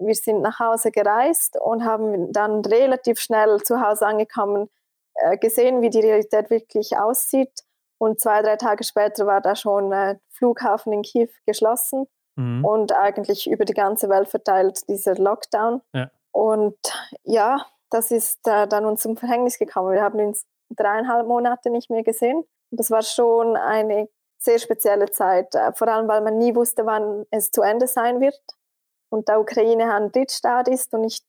Wir sind nach Hause gereist und haben dann relativ schnell zu Hause angekommen, äh, gesehen, wie die Realität wirklich aussieht. Und zwei, drei Tage später war da schon äh, Flughafen in Kiew geschlossen mhm. und eigentlich über die ganze Welt verteilt dieser Lockdown. Ja. Und ja, das ist äh, dann uns zum Verhängnis gekommen. Wir haben uns dreieinhalb Monate nicht mehr gesehen. Das war schon eine sehr spezielle Zeit, äh, vor allem weil man nie wusste, wann es zu Ende sein wird. Und da Ukraine ein Drittstaat ist und nicht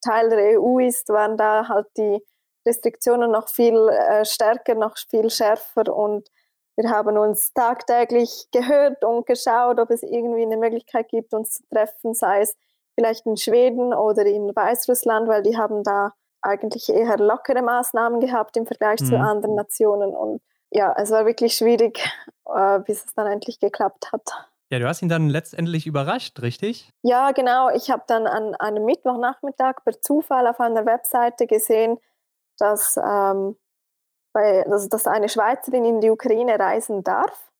Teil der EU ist, waren da halt die Restriktionen noch viel äh, stärker, noch viel schärfer und wir haben uns tagtäglich gehört und geschaut, ob es irgendwie eine Möglichkeit gibt, uns zu treffen, sei es vielleicht in Schweden oder in Weißrussland, weil die haben da eigentlich eher lockere Maßnahmen gehabt im Vergleich mhm. zu anderen Nationen und ja, es war wirklich schwierig, äh, bis es dann endlich geklappt hat. Ja, du hast ihn dann letztendlich überrascht, richtig? Ja, genau. Ich habe dann an einem Mittwochnachmittag per Zufall auf einer Webseite gesehen, dass, ähm, bei, dass, dass eine Schweizerin in die Ukraine reisen darf.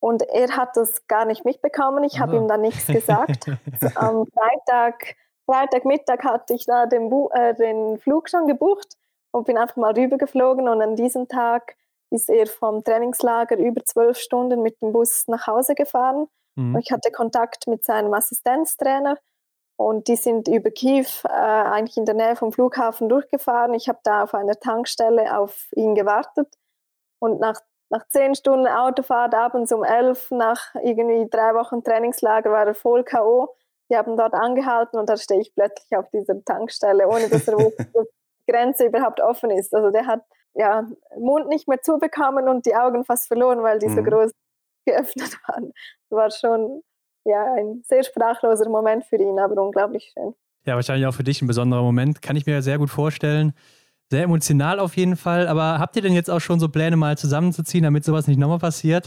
Und er hat das gar nicht mitbekommen. Ich habe ihm dann nichts gesagt. Am Freitag, Freitagmittag hatte ich da den, äh, den Flug schon gebucht und bin einfach mal rübergeflogen. Und an diesem Tag ist er vom Trainingslager über zwölf Stunden mit dem Bus nach Hause gefahren. Mhm. Ich hatte Kontakt mit seinem Assistenztrainer und die sind über Kiew äh, eigentlich in der Nähe vom Flughafen durchgefahren. Ich habe da auf einer Tankstelle auf ihn gewartet und nach, nach zehn Stunden Autofahrt abends um elf, nach irgendwie drei Wochen Trainingslager, war er voll K.O. Die haben dort angehalten und da stehe ich plötzlich auf dieser Tankstelle, ohne dass er wusste, dass die Grenze überhaupt offen ist. Also der hat ja, Mund nicht mehr zubekommen und die Augen fast verloren, weil die mhm. so groß geöffnet waren. Das war schon ja, ein sehr sprachloser Moment für ihn, aber unglaublich schön. Ja, wahrscheinlich auch für dich ein besonderer Moment, kann ich mir sehr gut vorstellen. Sehr emotional auf jeden Fall. Aber habt ihr denn jetzt auch schon so Pläne mal zusammenzuziehen, damit sowas nicht nochmal passiert?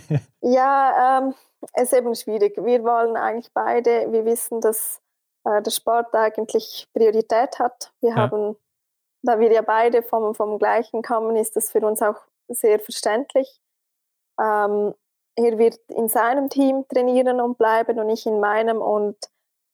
ja, ähm, es ist eben schwierig. Wir wollen eigentlich beide, wir wissen, dass äh, der Sport eigentlich Priorität hat. Wir ja. haben da wir ja beide vom, vom gleichen kommen, ist das für uns auch sehr verständlich. Ähm, er wird in seinem Team trainieren und bleiben und ich in meinem und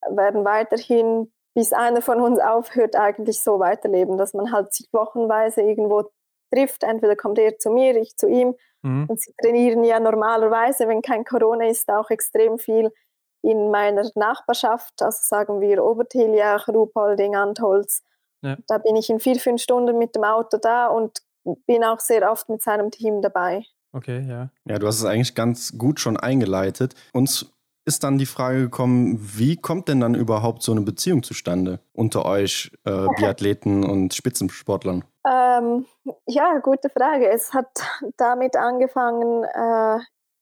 werden weiterhin, bis einer von uns aufhört, eigentlich so weiterleben, dass man halt sich wochenweise irgendwo trifft. Entweder kommt er zu mir, ich zu ihm. Mhm. Und sie trainieren ja normalerweise, wenn kein Corona ist, auch extrem viel in meiner Nachbarschaft, also sagen wir Obertiljach, Ruhpolding, Antholz. Ja. Da bin ich in vier, fünf Stunden mit dem Auto da und bin auch sehr oft mit seinem Team dabei. Okay, ja. Ja, du hast es eigentlich ganz gut schon eingeleitet. Uns ist dann die Frage gekommen, wie kommt denn dann überhaupt so eine Beziehung zustande unter euch äh, Biathleten und Spitzensportlern? Ähm, ja, gute Frage. Es hat damit angefangen, äh,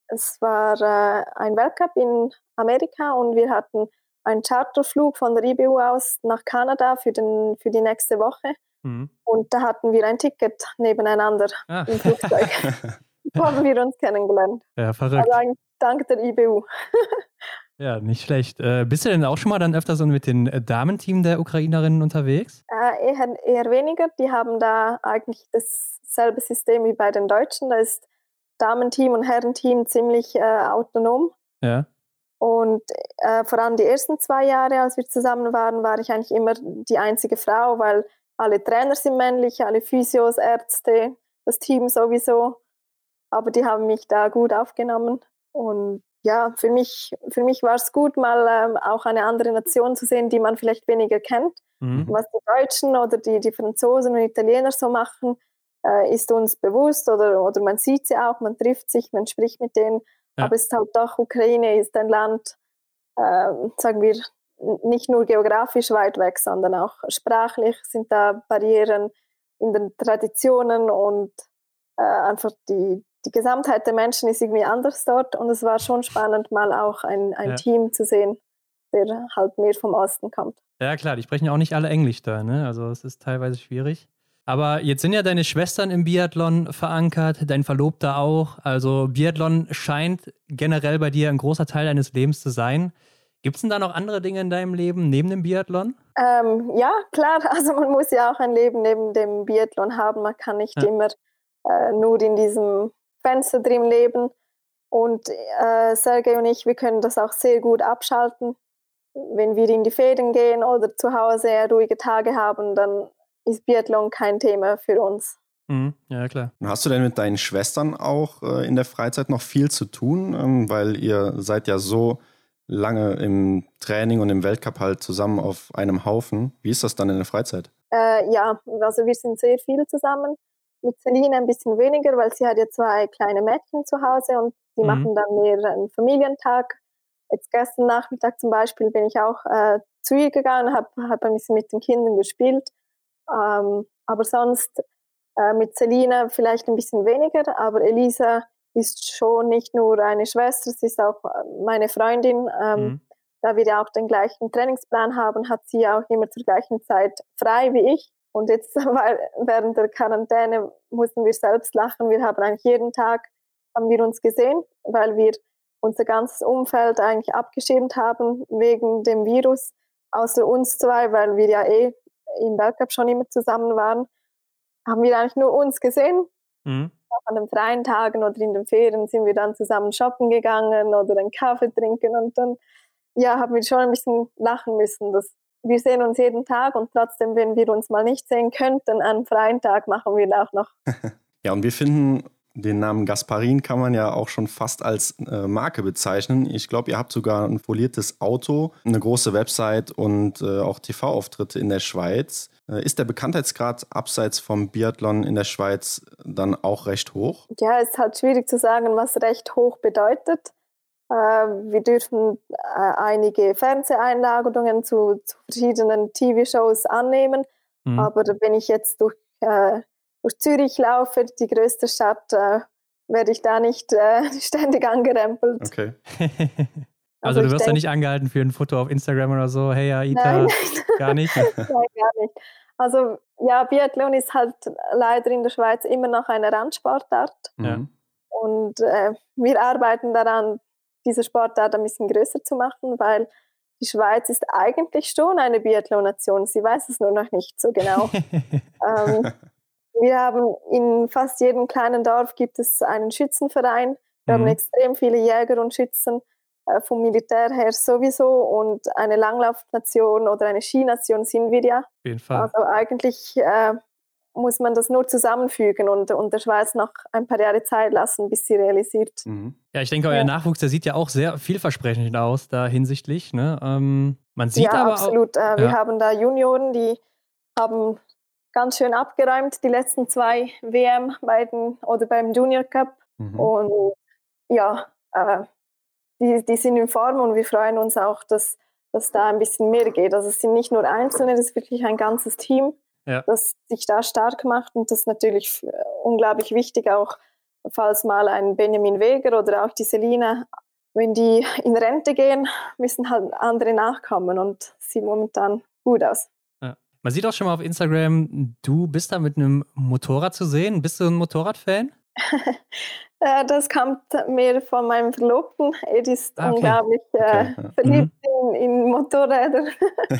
es war äh, ein Weltcup in Amerika und wir hatten einen Charterflug von der IBU aus nach Kanada für, den, für die nächste Woche. Mhm. Und da hatten wir ein Ticket nebeneinander ah. im Flugzeug. so haben wir uns kennengelernt. Ja, verrückt. Also dank der IBU. ja, nicht schlecht. Äh, bist du denn auch schon mal dann öfter so mit dem äh, Damenteam der Ukrainerinnen unterwegs? Äh, eher, eher weniger. Die haben da eigentlich dasselbe System wie bei den Deutschen. Da ist Damenteam und Herrenteam ziemlich äh, autonom. Ja. Und äh, vor allem die ersten zwei Jahre, als wir zusammen waren, war ich eigentlich immer die einzige Frau, weil alle Trainer sind männlich, alle Physios, Ärzte, das Team sowieso. Aber die haben mich da gut aufgenommen. Und ja, für mich, für mich war es gut, mal ähm, auch eine andere Nation zu sehen, die man vielleicht weniger kennt. Mhm. Was die Deutschen oder die, die Franzosen und Italiener so machen, äh, ist uns bewusst oder, oder man sieht sie auch, man trifft sich, man spricht mit denen. Ja. Aber es ist halt doch, Ukraine ist ein Land, äh, sagen wir, nicht nur geografisch weit weg, sondern auch sprachlich sind da Barrieren in den Traditionen und äh, einfach die, die Gesamtheit der Menschen ist irgendwie anders dort und es war schon spannend, mal auch ein, ein ja. Team zu sehen, der halt mehr vom Osten kommt. Ja klar, die sprechen ja auch nicht alle Englisch da, ne? Also es ist teilweise schwierig. Aber jetzt sind ja deine Schwestern im Biathlon verankert, dein Verlobter auch. Also Biathlon scheint generell bei dir ein großer Teil deines Lebens zu sein. Gibt es denn da noch andere Dinge in deinem Leben neben dem Biathlon? Ähm, ja, klar. Also man muss ja auch ein Leben neben dem Biathlon haben. Man kann nicht ja. immer äh, nur in diesem Fenster drin leben. Und äh, Sergej und ich, wir können das auch sehr gut abschalten. Wenn wir in die Ferien gehen oder zu Hause ruhige Tage haben, dann ist Biathlon kein Thema für uns. Mhm. Ja, klar. Hast du denn mit deinen Schwestern auch äh, in der Freizeit noch viel zu tun? Ähm, weil ihr seid ja so lange im Training und im Weltcup halt zusammen auf einem Haufen. Wie ist das dann in der Freizeit? Äh, ja, also wir sind sehr viel zusammen. Mit Celine ein bisschen weniger, weil sie hat ja zwei kleine Mädchen zu Hause und die mhm. machen dann mehr einen Familientag. Jetzt gestern Nachmittag zum Beispiel bin ich auch äh, zu ihr gegangen, habe hab ein bisschen mit den Kindern gespielt. Ähm, aber sonst äh, mit Celine vielleicht ein bisschen weniger, aber Elisa ist schon nicht nur eine Schwester, sie ist auch äh, meine Freundin. Ähm, mhm. Da wir ja auch den gleichen Trainingsplan haben, hat sie auch immer zur gleichen Zeit frei wie ich. Und jetzt weil während der Quarantäne mussten wir selbst lachen. Wir haben eigentlich jeden Tag haben wir uns gesehen, weil wir unser ganzes Umfeld eigentlich abgeschirmt haben wegen dem Virus, außer uns zwei, weil wir ja eh im Weltcup schon immer zusammen waren, haben wir eigentlich nur uns gesehen. Mhm. An den freien Tagen oder in den Ferien sind wir dann zusammen shoppen gegangen oder einen Kaffee trinken und dann ja, haben wir schon ein bisschen lachen müssen. Dass wir sehen uns jeden Tag und trotzdem, wenn wir uns mal nicht sehen könnten, an freien Tag machen wir auch noch. ja, und wir finden den Namen Gasparin kann man ja auch schon fast als äh, Marke bezeichnen. Ich glaube, ihr habt sogar ein foliertes Auto, eine große Website und äh, auch TV-Auftritte in der Schweiz. Äh, ist der Bekanntheitsgrad abseits vom Biathlon in der Schweiz dann auch recht hoch? Ja, es ist halt schwierig zu sagen, was recht hoch bedeutet. Äh, wir dürfen äh, einige Fernseheinladungen zu, zu verschiedenen TV-Shows annehmen. Mhm. Aber wenn ich jetzt durch äh, durch Zürich laufe, die größte Stadt, äh, werde ich da nicht äh, ständig angerempelt. Okay. also, also du wirst da nicht angehalten für ein Foto auf Instagram oder so, hey Aita, nein, gar nicht? nein, gar nicht. Also ja, Biathlon ist halt leider in der Schweiz immer noch eine Randsportart. Ja. Und äh, wir arbeiten daran, diese Sportart ein bisschen größer zu machen, weil die Schweiz ist eigentlich schon eine Biathlon-Nation. Sie weiß es nur noch nicht so genau. ähm, wir haben in fast jedem kleinen Dorf gibt es einen Schützenverein. Wir mhm. haben extrem viele Jäger und Schützen äh, vom Militär her sowieso und eine Langlaufnation oder eine Skination sind wir ja. Auf jeden Fall. Also eigentlich äh, muss man das nur zusammenfügen und, und der Schweiz noch ein paar Jahre Zeit lassen, bis sie realisiert. Mhm. Ja, ich denke, euer ja. Nachwuchs, der sieht ja auch sehr vielversprechend aus da hinsichtlich. Ne? Ähm, man sieht ja, aber absolut. Auch, äh, wir haben da Junioren, die haben ganz schön abgeräumt, die letzten zwei WM bei den, oder beim Junior Cup. Mhm. Und ja, äh, die, die sind in Form und wir freuen uns auch, dass, dass da ein bisschen mehr geht. Also es sind nicht nur Einzelne, das ist wirklich ein ganzes Team, ja. das sich da stark macht und das ist natürlich unglaublich wichtig, auch falls mal ein Benjamin Weger oder auch die Selina wenn die in Rente gehen, müssen halt andere nachkommen und sieht momentan gut aus. Ja. Man sieht auch schon mal auf Instagram, du bist da mit einem Motorrad zu sehen. Bist du ein Motorradfan? Äh, das kommt mir von meinem Verlobten. Er ist ah, okay. unglaublich äh, okay. verliebt mhm. in, in, Motorräder.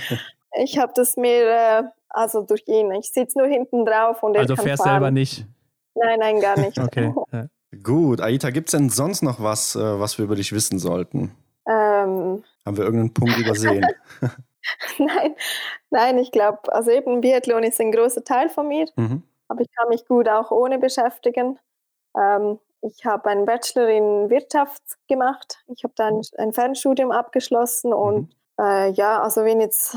ich habe das mir, äh, also durch ihn, ich sitze nur hinten drauf und er Also kann fährst fahren. selber nicht? Nein, nein, gar nicht. okay. Ja. Gut, Aita, gibt es denn sonst noch was, äh, was wir über dich wissen sollten? Ähm, Haben wir irgendeinen Punkt übersehen? nein, nein, ich glaube, also eben Biathlon ist ein großer Teil von mir, mhm. aber ich kann mich gut auch ohne beschäftigen. Ähm, ich habe einen Bachelor in Wirtschaft gemacht. Ich habe dann ein Fernstudium abgeschlossen und mhm. äh, ja, also wenn jetzt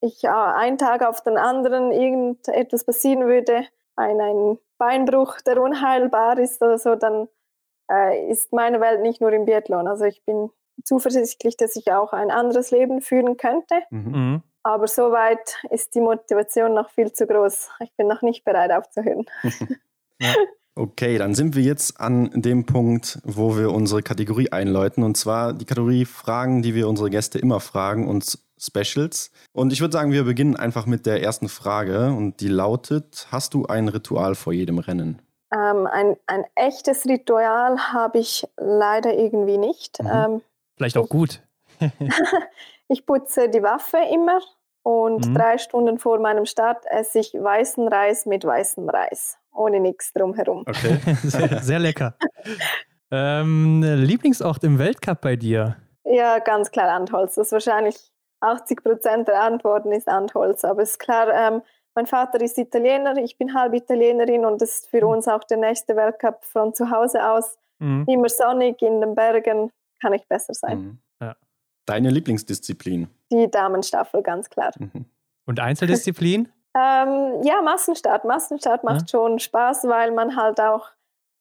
ich äh, einen Tag auf den anderen irgendetwas passieren würde, ein, ein Beinbruch, der unheilbar ist oder so, dann äh, ist meine Welt nicht nur im Biathlon. Also ich bin zuversichtlich, dass ich auch ein anderes Leben führen könnte. Mhm. mhm. Aber soweit ist die Motivation noch viel zu groß. Ich bin noch nicht bereit aufzuhören. ja. Okay, dann sind wir jetzt an dem Punkt, wo wir unsere Kategorie einläuten. Und zwar die Kategorie Fragen, die wir unsere Gäste immer fragen, und Specials. Und ich würde sagen, wir beginnen einfach mit der ersten Frage. Und die lautet: Hast du ein Ritual vor jedem Rennen? Ähm, ein, ein echtes Ritual habe ich leider irgendwie nicht. Mhm. Ähm, Vielleicht auch ich, gut. ich putze die Waffe immer und mhm. drei Stunden vor meinem Start esse ich weißen Reis mit weißem Reis ohne nichts drumherum. Okay, sehr, sehr lecker. ähm, Lieblingsort im Weltcup bei dir? Ja, ganz klar Antholz. Das ist wahrscheinlich 80 Prozent der Antworten ist Antholz. Aber es ist klar, ähm, mein Vater ist Italiener, ich bin halb Italienerin und das ist für mhm. uns auch der nächste Weltcup von zu Hause aus. Mhm. Immer sonnig in den Bergen, kann ich besser sein. Mhm. Ja. Deine Lieblingsdisziplin? Die Damenstaffel, ganz klar. Mhm. Und Einzeldisziplin? Ähm, ja, Massenstart. Massenstart macht ja. schon Spaß, weil man halt auch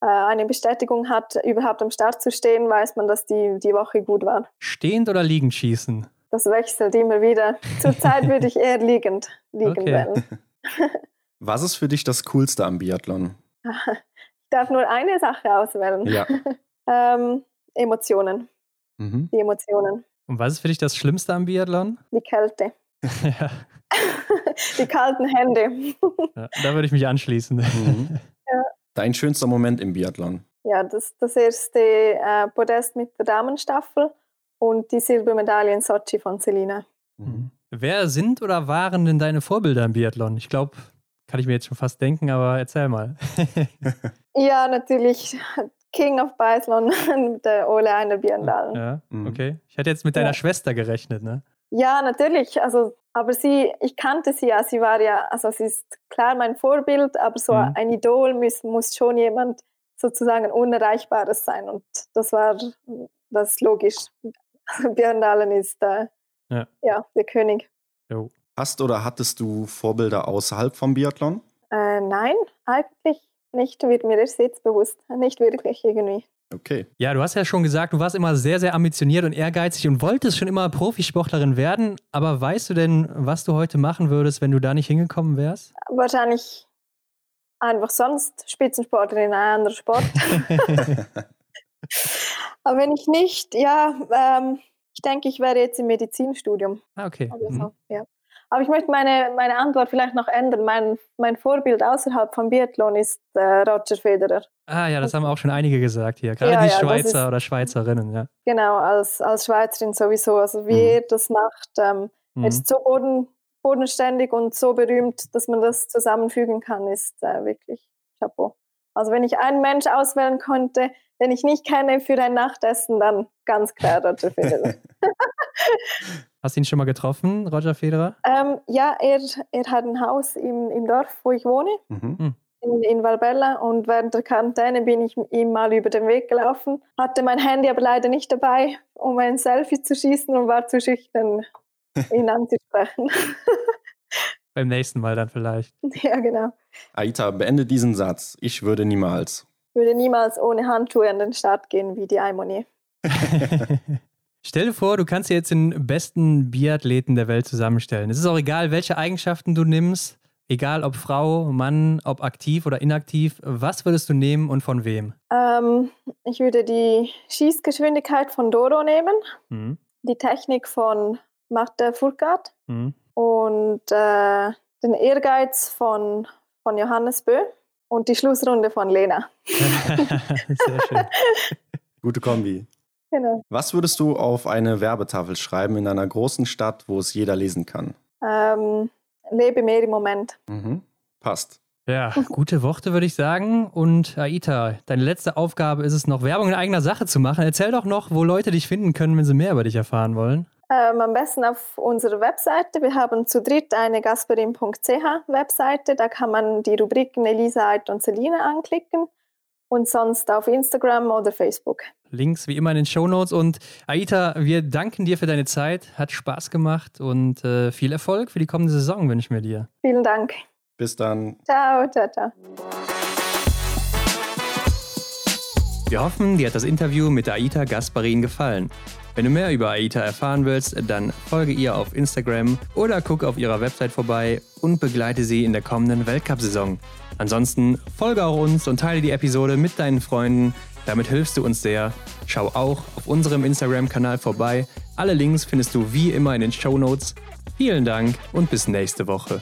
äh, eine Bestätigung hat, überhaupt am Start zu stehen, weiß man, dass die, die Woche gut war. Stehend oder liegend schießen? Das wechselt immer wieder. Zurzeit würde ich eher liegend liegen okay. wählen. Was ist für dich das Coolste am Biathlon? Ich darf nur eine Sache auswählen. Ja. ähm, Emotionen. Mhm. Die Emotionen. Und was ist für dich das Schlimmste am Biathlon? Die Kälte. ja. Die kalten Hände. Ja, da würde ich mich anschließen. Mhm. Ja. Dein schönster Moment im Biathlon? Ja, das, das erste äh, Podest mit der Damenstaffel und die Silbermedaille in Sochi von Selina. Mhm. Wer sind oder waren denn deine Vorbilder im Biathlon? Ich glaube, kann ich mir jetzt schon fast denken, aber erzähl mal. ja, natürlich King of Biathlon, der Ole Einer Björndalen. Ja, mhm. okay. Ich hätte jetzt mit deiner ja. Schwester gerechnet, ne? Ja, natürlich. Also, aber sie, ich kannte sie ja. Sie war ja, also sie ist klar mein Vorbild, aber so mhm. ein Idol muss, muss schon jemand sozusagen Unerreichbares sein. Und das war das ist logisch. Björn Dahlen ist äh, ja. ja. der König. Jo. Hast oder hattest du Vorbilder außerhalb vom Biathlon? Äh, nein, eigentlich nicht, wird mir das jetzt bewusst. Nicht wirklich irgendwie. Okay. Ja, du hast ja schon gesagt, du warst immer sehr, sehr ambitioniert und ehrgeizig und wolltest schon immer Profisportlerin werden. Aber weißt du denn, was du heute machen würdest, wenn du da nicht hingekommen wärst? Wahrscheinlich einfach sonst Spitzensportlerin in einem anderen Sport. Aber wenn ich nicht, ja, ähm, ich denke, ich wäre jetzt im Medizinstudium. Ah, okay. Also so, mhm. ja. Aber ich möchte meine, meine Antwort vielleicht noch ändern. Mein, mein Vorbild außerhalb von Biathlon ist äh, Roger Federer. Ah ja, das haben auch schon einige gesagt hier. Gerade ja, die ja, Schweizer ist, oder Schweizerinnen, ja. Genau, als, als Schweizerin sowieso. Also wie mhm. er das macht, ähm, mhm. ist so boden, bodenständig und so berühmt, dass man das zusammenfügen kann, ist äh, wirklich Chapeau. Also wenn ich einen Mensch auswählen konnte, den ich nicht kenne für ein Nachtessen, dann ganz klar Roger Federer. Hast du ihn schon mal getroffen, Roger Federer? Ähm, ja, er, er hat ein Haus im, im Dorf, wo ich wohne, mhm. Hm. in, in Valbella. Und während der Quarantäne bin ich ihm mal über den Weg gelaufen, hatte mein Handy aber leider nicht dabei, um ein Selfie zu schießen und war zu schüchtern, ihn anzusprechen. Beim nächsten Mal dann vielleicht. Ja, genau. Aita, beende diesen Satz. Ich würde niemals. Ich würde niemals ohne Handschuhe an den Start gehen wie die Aimoni. Stell dir vor, du kannst dir jetzt den besten Biathleten der Welt zusammenstellen. Es ist auch egal, welche Eigenschaften du nimmst. egal ob Frau, Mann, ob aktiv oder inaktiv, was würdest du nehmen und von wem? Ähm, ich würde die Schießgeschwindigkeit von Doro nehmen, mhm. die Technik von Marta Furkat mhm. und äh, den Ehrgeiz von, von Johannes Bö und die Schlussrunde von Lena. Sehr schön. Gute Kombi. Genau. Was würdest du auf eine Werbetafel schreiben in einer großen Stadt, wo es jeder lesen kann? Ähm, lebe mehr im Moment. Mhm. Passt. Ja, gute Worte würde ich sagen. Und Aita, deine letzte Aufgabe ist es noch, Werbung in eigener Sache zu machen. Erzähl doch noch, wo Leute dich finden können, wenn sie mehr über dich erfahren wollen. Ähm, am besten auf unserer Webseite. Wir haben zu dritt eine gasperin.ch Webseite. Da kann man die Rubriken Elisa, Ait und Celine anklicken. Und sonst auf Instagram oder Facebook. Links wie immer in den Show Notes. Und Aita, wir danken dir für deine Zeit. Hat Spaß gemacht und äh, viel Erfolg für die kommende Saison wünschen wir dir. Vielen Dank. Bis dann. Ciao, ciao, ciao. Wir hoffen, dir hat das Interview mit Aita Gasparin gefallen. Wenn du mehr über Aita erfahren willst, dann folge ihr auf Instagram oder guck auf ihrer Website vorbei und begleite sie in der kommenden Weltcup-Saison. Ansonsten folge auch uns und teile die Episode mit deinen Freunden. Damit hilfst du uns sehr. Schau auch auf unserem Instagram-Kanal vorbei. Alle Links findest du wie immer in den Show Notes. Vielen Dank und bis nächste Woche.